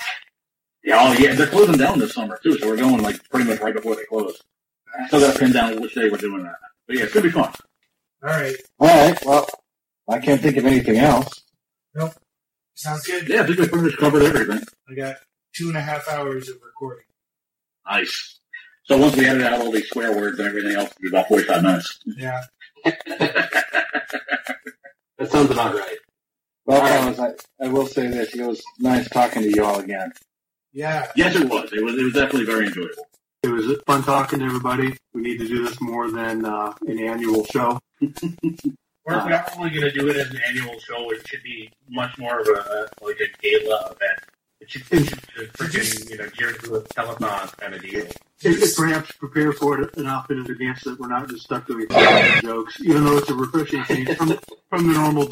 Yeah, oh yeah, they're closing down this summer too, so we're going like pretty much right before they close. Still got to pin down which day we're doing that. But yeah, it's gonna be fun. All right. All right. Well, I can't think of anything else. Nope. Sounds good. Yeah, I think we pretty much covered everything. I got two and a half hours of recording. Nice. So once we edit out all these swear words and everything else, it'll be about forty five minutes. Yeah. *laughs* That sounds about right. Well, fellas, I, I will say this. It was nice talking to you all again. Yeah. Yes, it was. It was. It was definitely very enjoyable. It was fun talking to everybody. We need to do this more than uh, an annual show. *laughs* We're not only going to do it as an annual show, it should be much more of a like a gala event. It should, it should be freaking, you know, geared to a telethon kind of deal. If perhaps prepare for it enough in advance that we're not just stuck doing *laughs* jokes, even though it's a refreshing change from, from the normal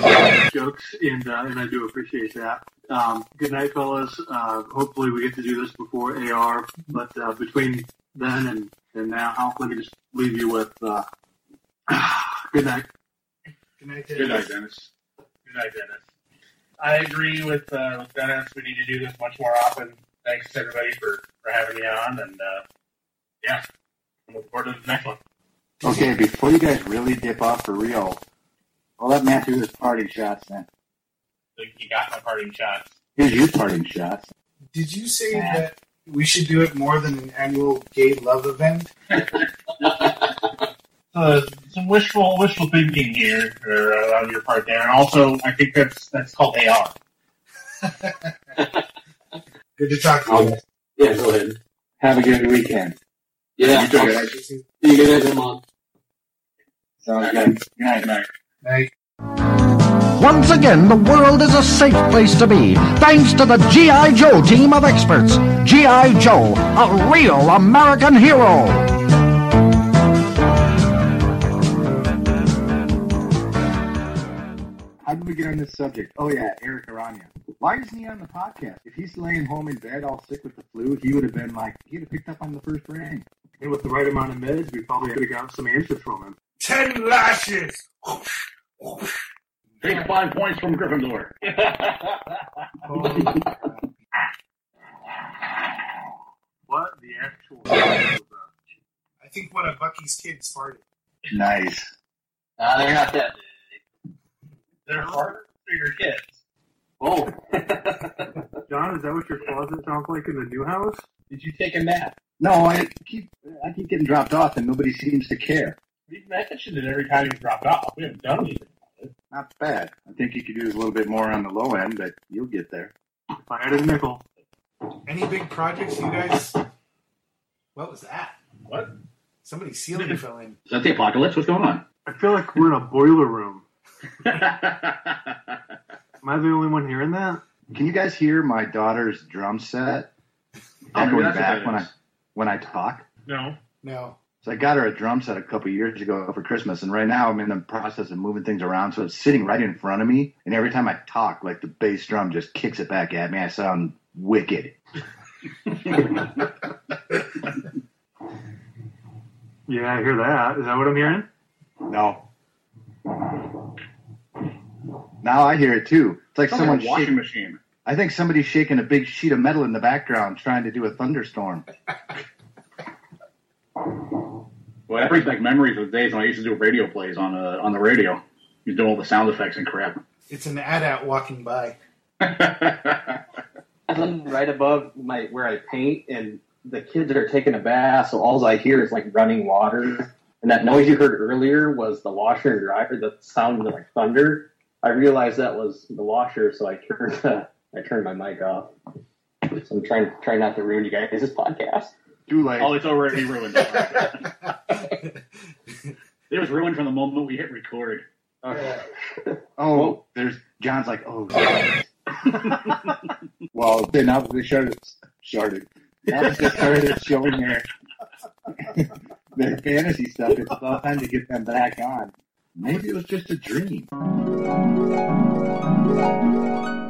jokes, and uh, and I do appreciate that. Um, good night, fellas. Uh, hopefully, we get to do this before AR, but uh, between then and, and now, let me just leave you with uh, *sighs* good night. Good night, Good night, Dennis. Good night, Dennis. I agree with, uh, with Dennis. We need to do this much more often. Thanks to everybody for, for having me on, and uh, yeah, I'm looking forward to the next one. Okay, before you guys really dip off for real, I'll let Matt do his parting shots then. So you got my parting shots. Here's your parting shots. Did you say that we should do it more than an annual gay love event? *laughs* uh, some wishful wishful thinking here or, uh, on your part there, and also I think that's that's called AR. *laughs* Good to talk to you. Yeah, go ahead. Have a good weekend. Yeah. You too, I'll- See you guys in a month. Sounds good. Good night, night. Night. Once again, the world is a safe place to be, thanks to the G.I. Joe team of experts. G.I. Joe, a real American hero. How did we get on this subject? Oh yeah, Eric Aranya. Why isn't he on the podcast? If he's laying home in bed all sick with the flu, he would have been like, he'd have picked up on the first ring. And with the right amount of meds, we probably could have got some answers from him. Ten lashes. Take five points from Gryffindor. *laughs* What the actual? I think one of Bucky's kids farted. Nice. Uh, they're not that They're harder for your kids. Oh. *laughs* John, is that what your closet sounds like in the new house? Did you take a nap? No, I keep I keep getting dropped off, and nobody seems to care. We've mentioned it every time you dropped off. We haven't done anything. about it. Not bad. I think you could use a little bit more on the low end, but you'll get there. If I had a nickel. Any big projects you guys? What was that? What? Somebody's ceiling fell in. Is that the apocalypse? What's going on? I feel like we're in a boiler room. Am I the only one hearing that? Can you guys hear my daughter's drum set Oh, echoing that's what back when I when I talk? No. No. So I got her a drum set a couple years ago for Christmas, and right now I'm in the process of moving things around. So it's sitting right in front of me, and every time I talk, like the bass drum just kicks it back at me. I sound wicked. *laughs* Yeah, I hear that. Is that what I'm hearing? No. Now I hear it too. It's like Sounds someone a washing shaking. machine. I think somebody's shaking a big sheet of metal in the background trying to do a thunderstorm. *laughs* Well, that brings back memories of the days when I used to do radio plays on uh, on the radio. You do all the sound effects and crap. It's an AT-AT walking by. *laughs* I live right above my where I paint, and the kids are taking a bath, so all I hear is like running water. And that noise you heard earlier was the washer and dryer that sounded like thunder. I realized that was the washer, so I turned uh, I turned my mic off. So I'm trying trying not to ruin you guys' this podcast. Too late. Oh, it's already ruined. it was ruined from the moment we hit record. Oh, there's John's like, oh. well, then now that they started, started. Now that they started showing their their fantasy stuff, it's about time to get them back on. Maybe it was just a dream.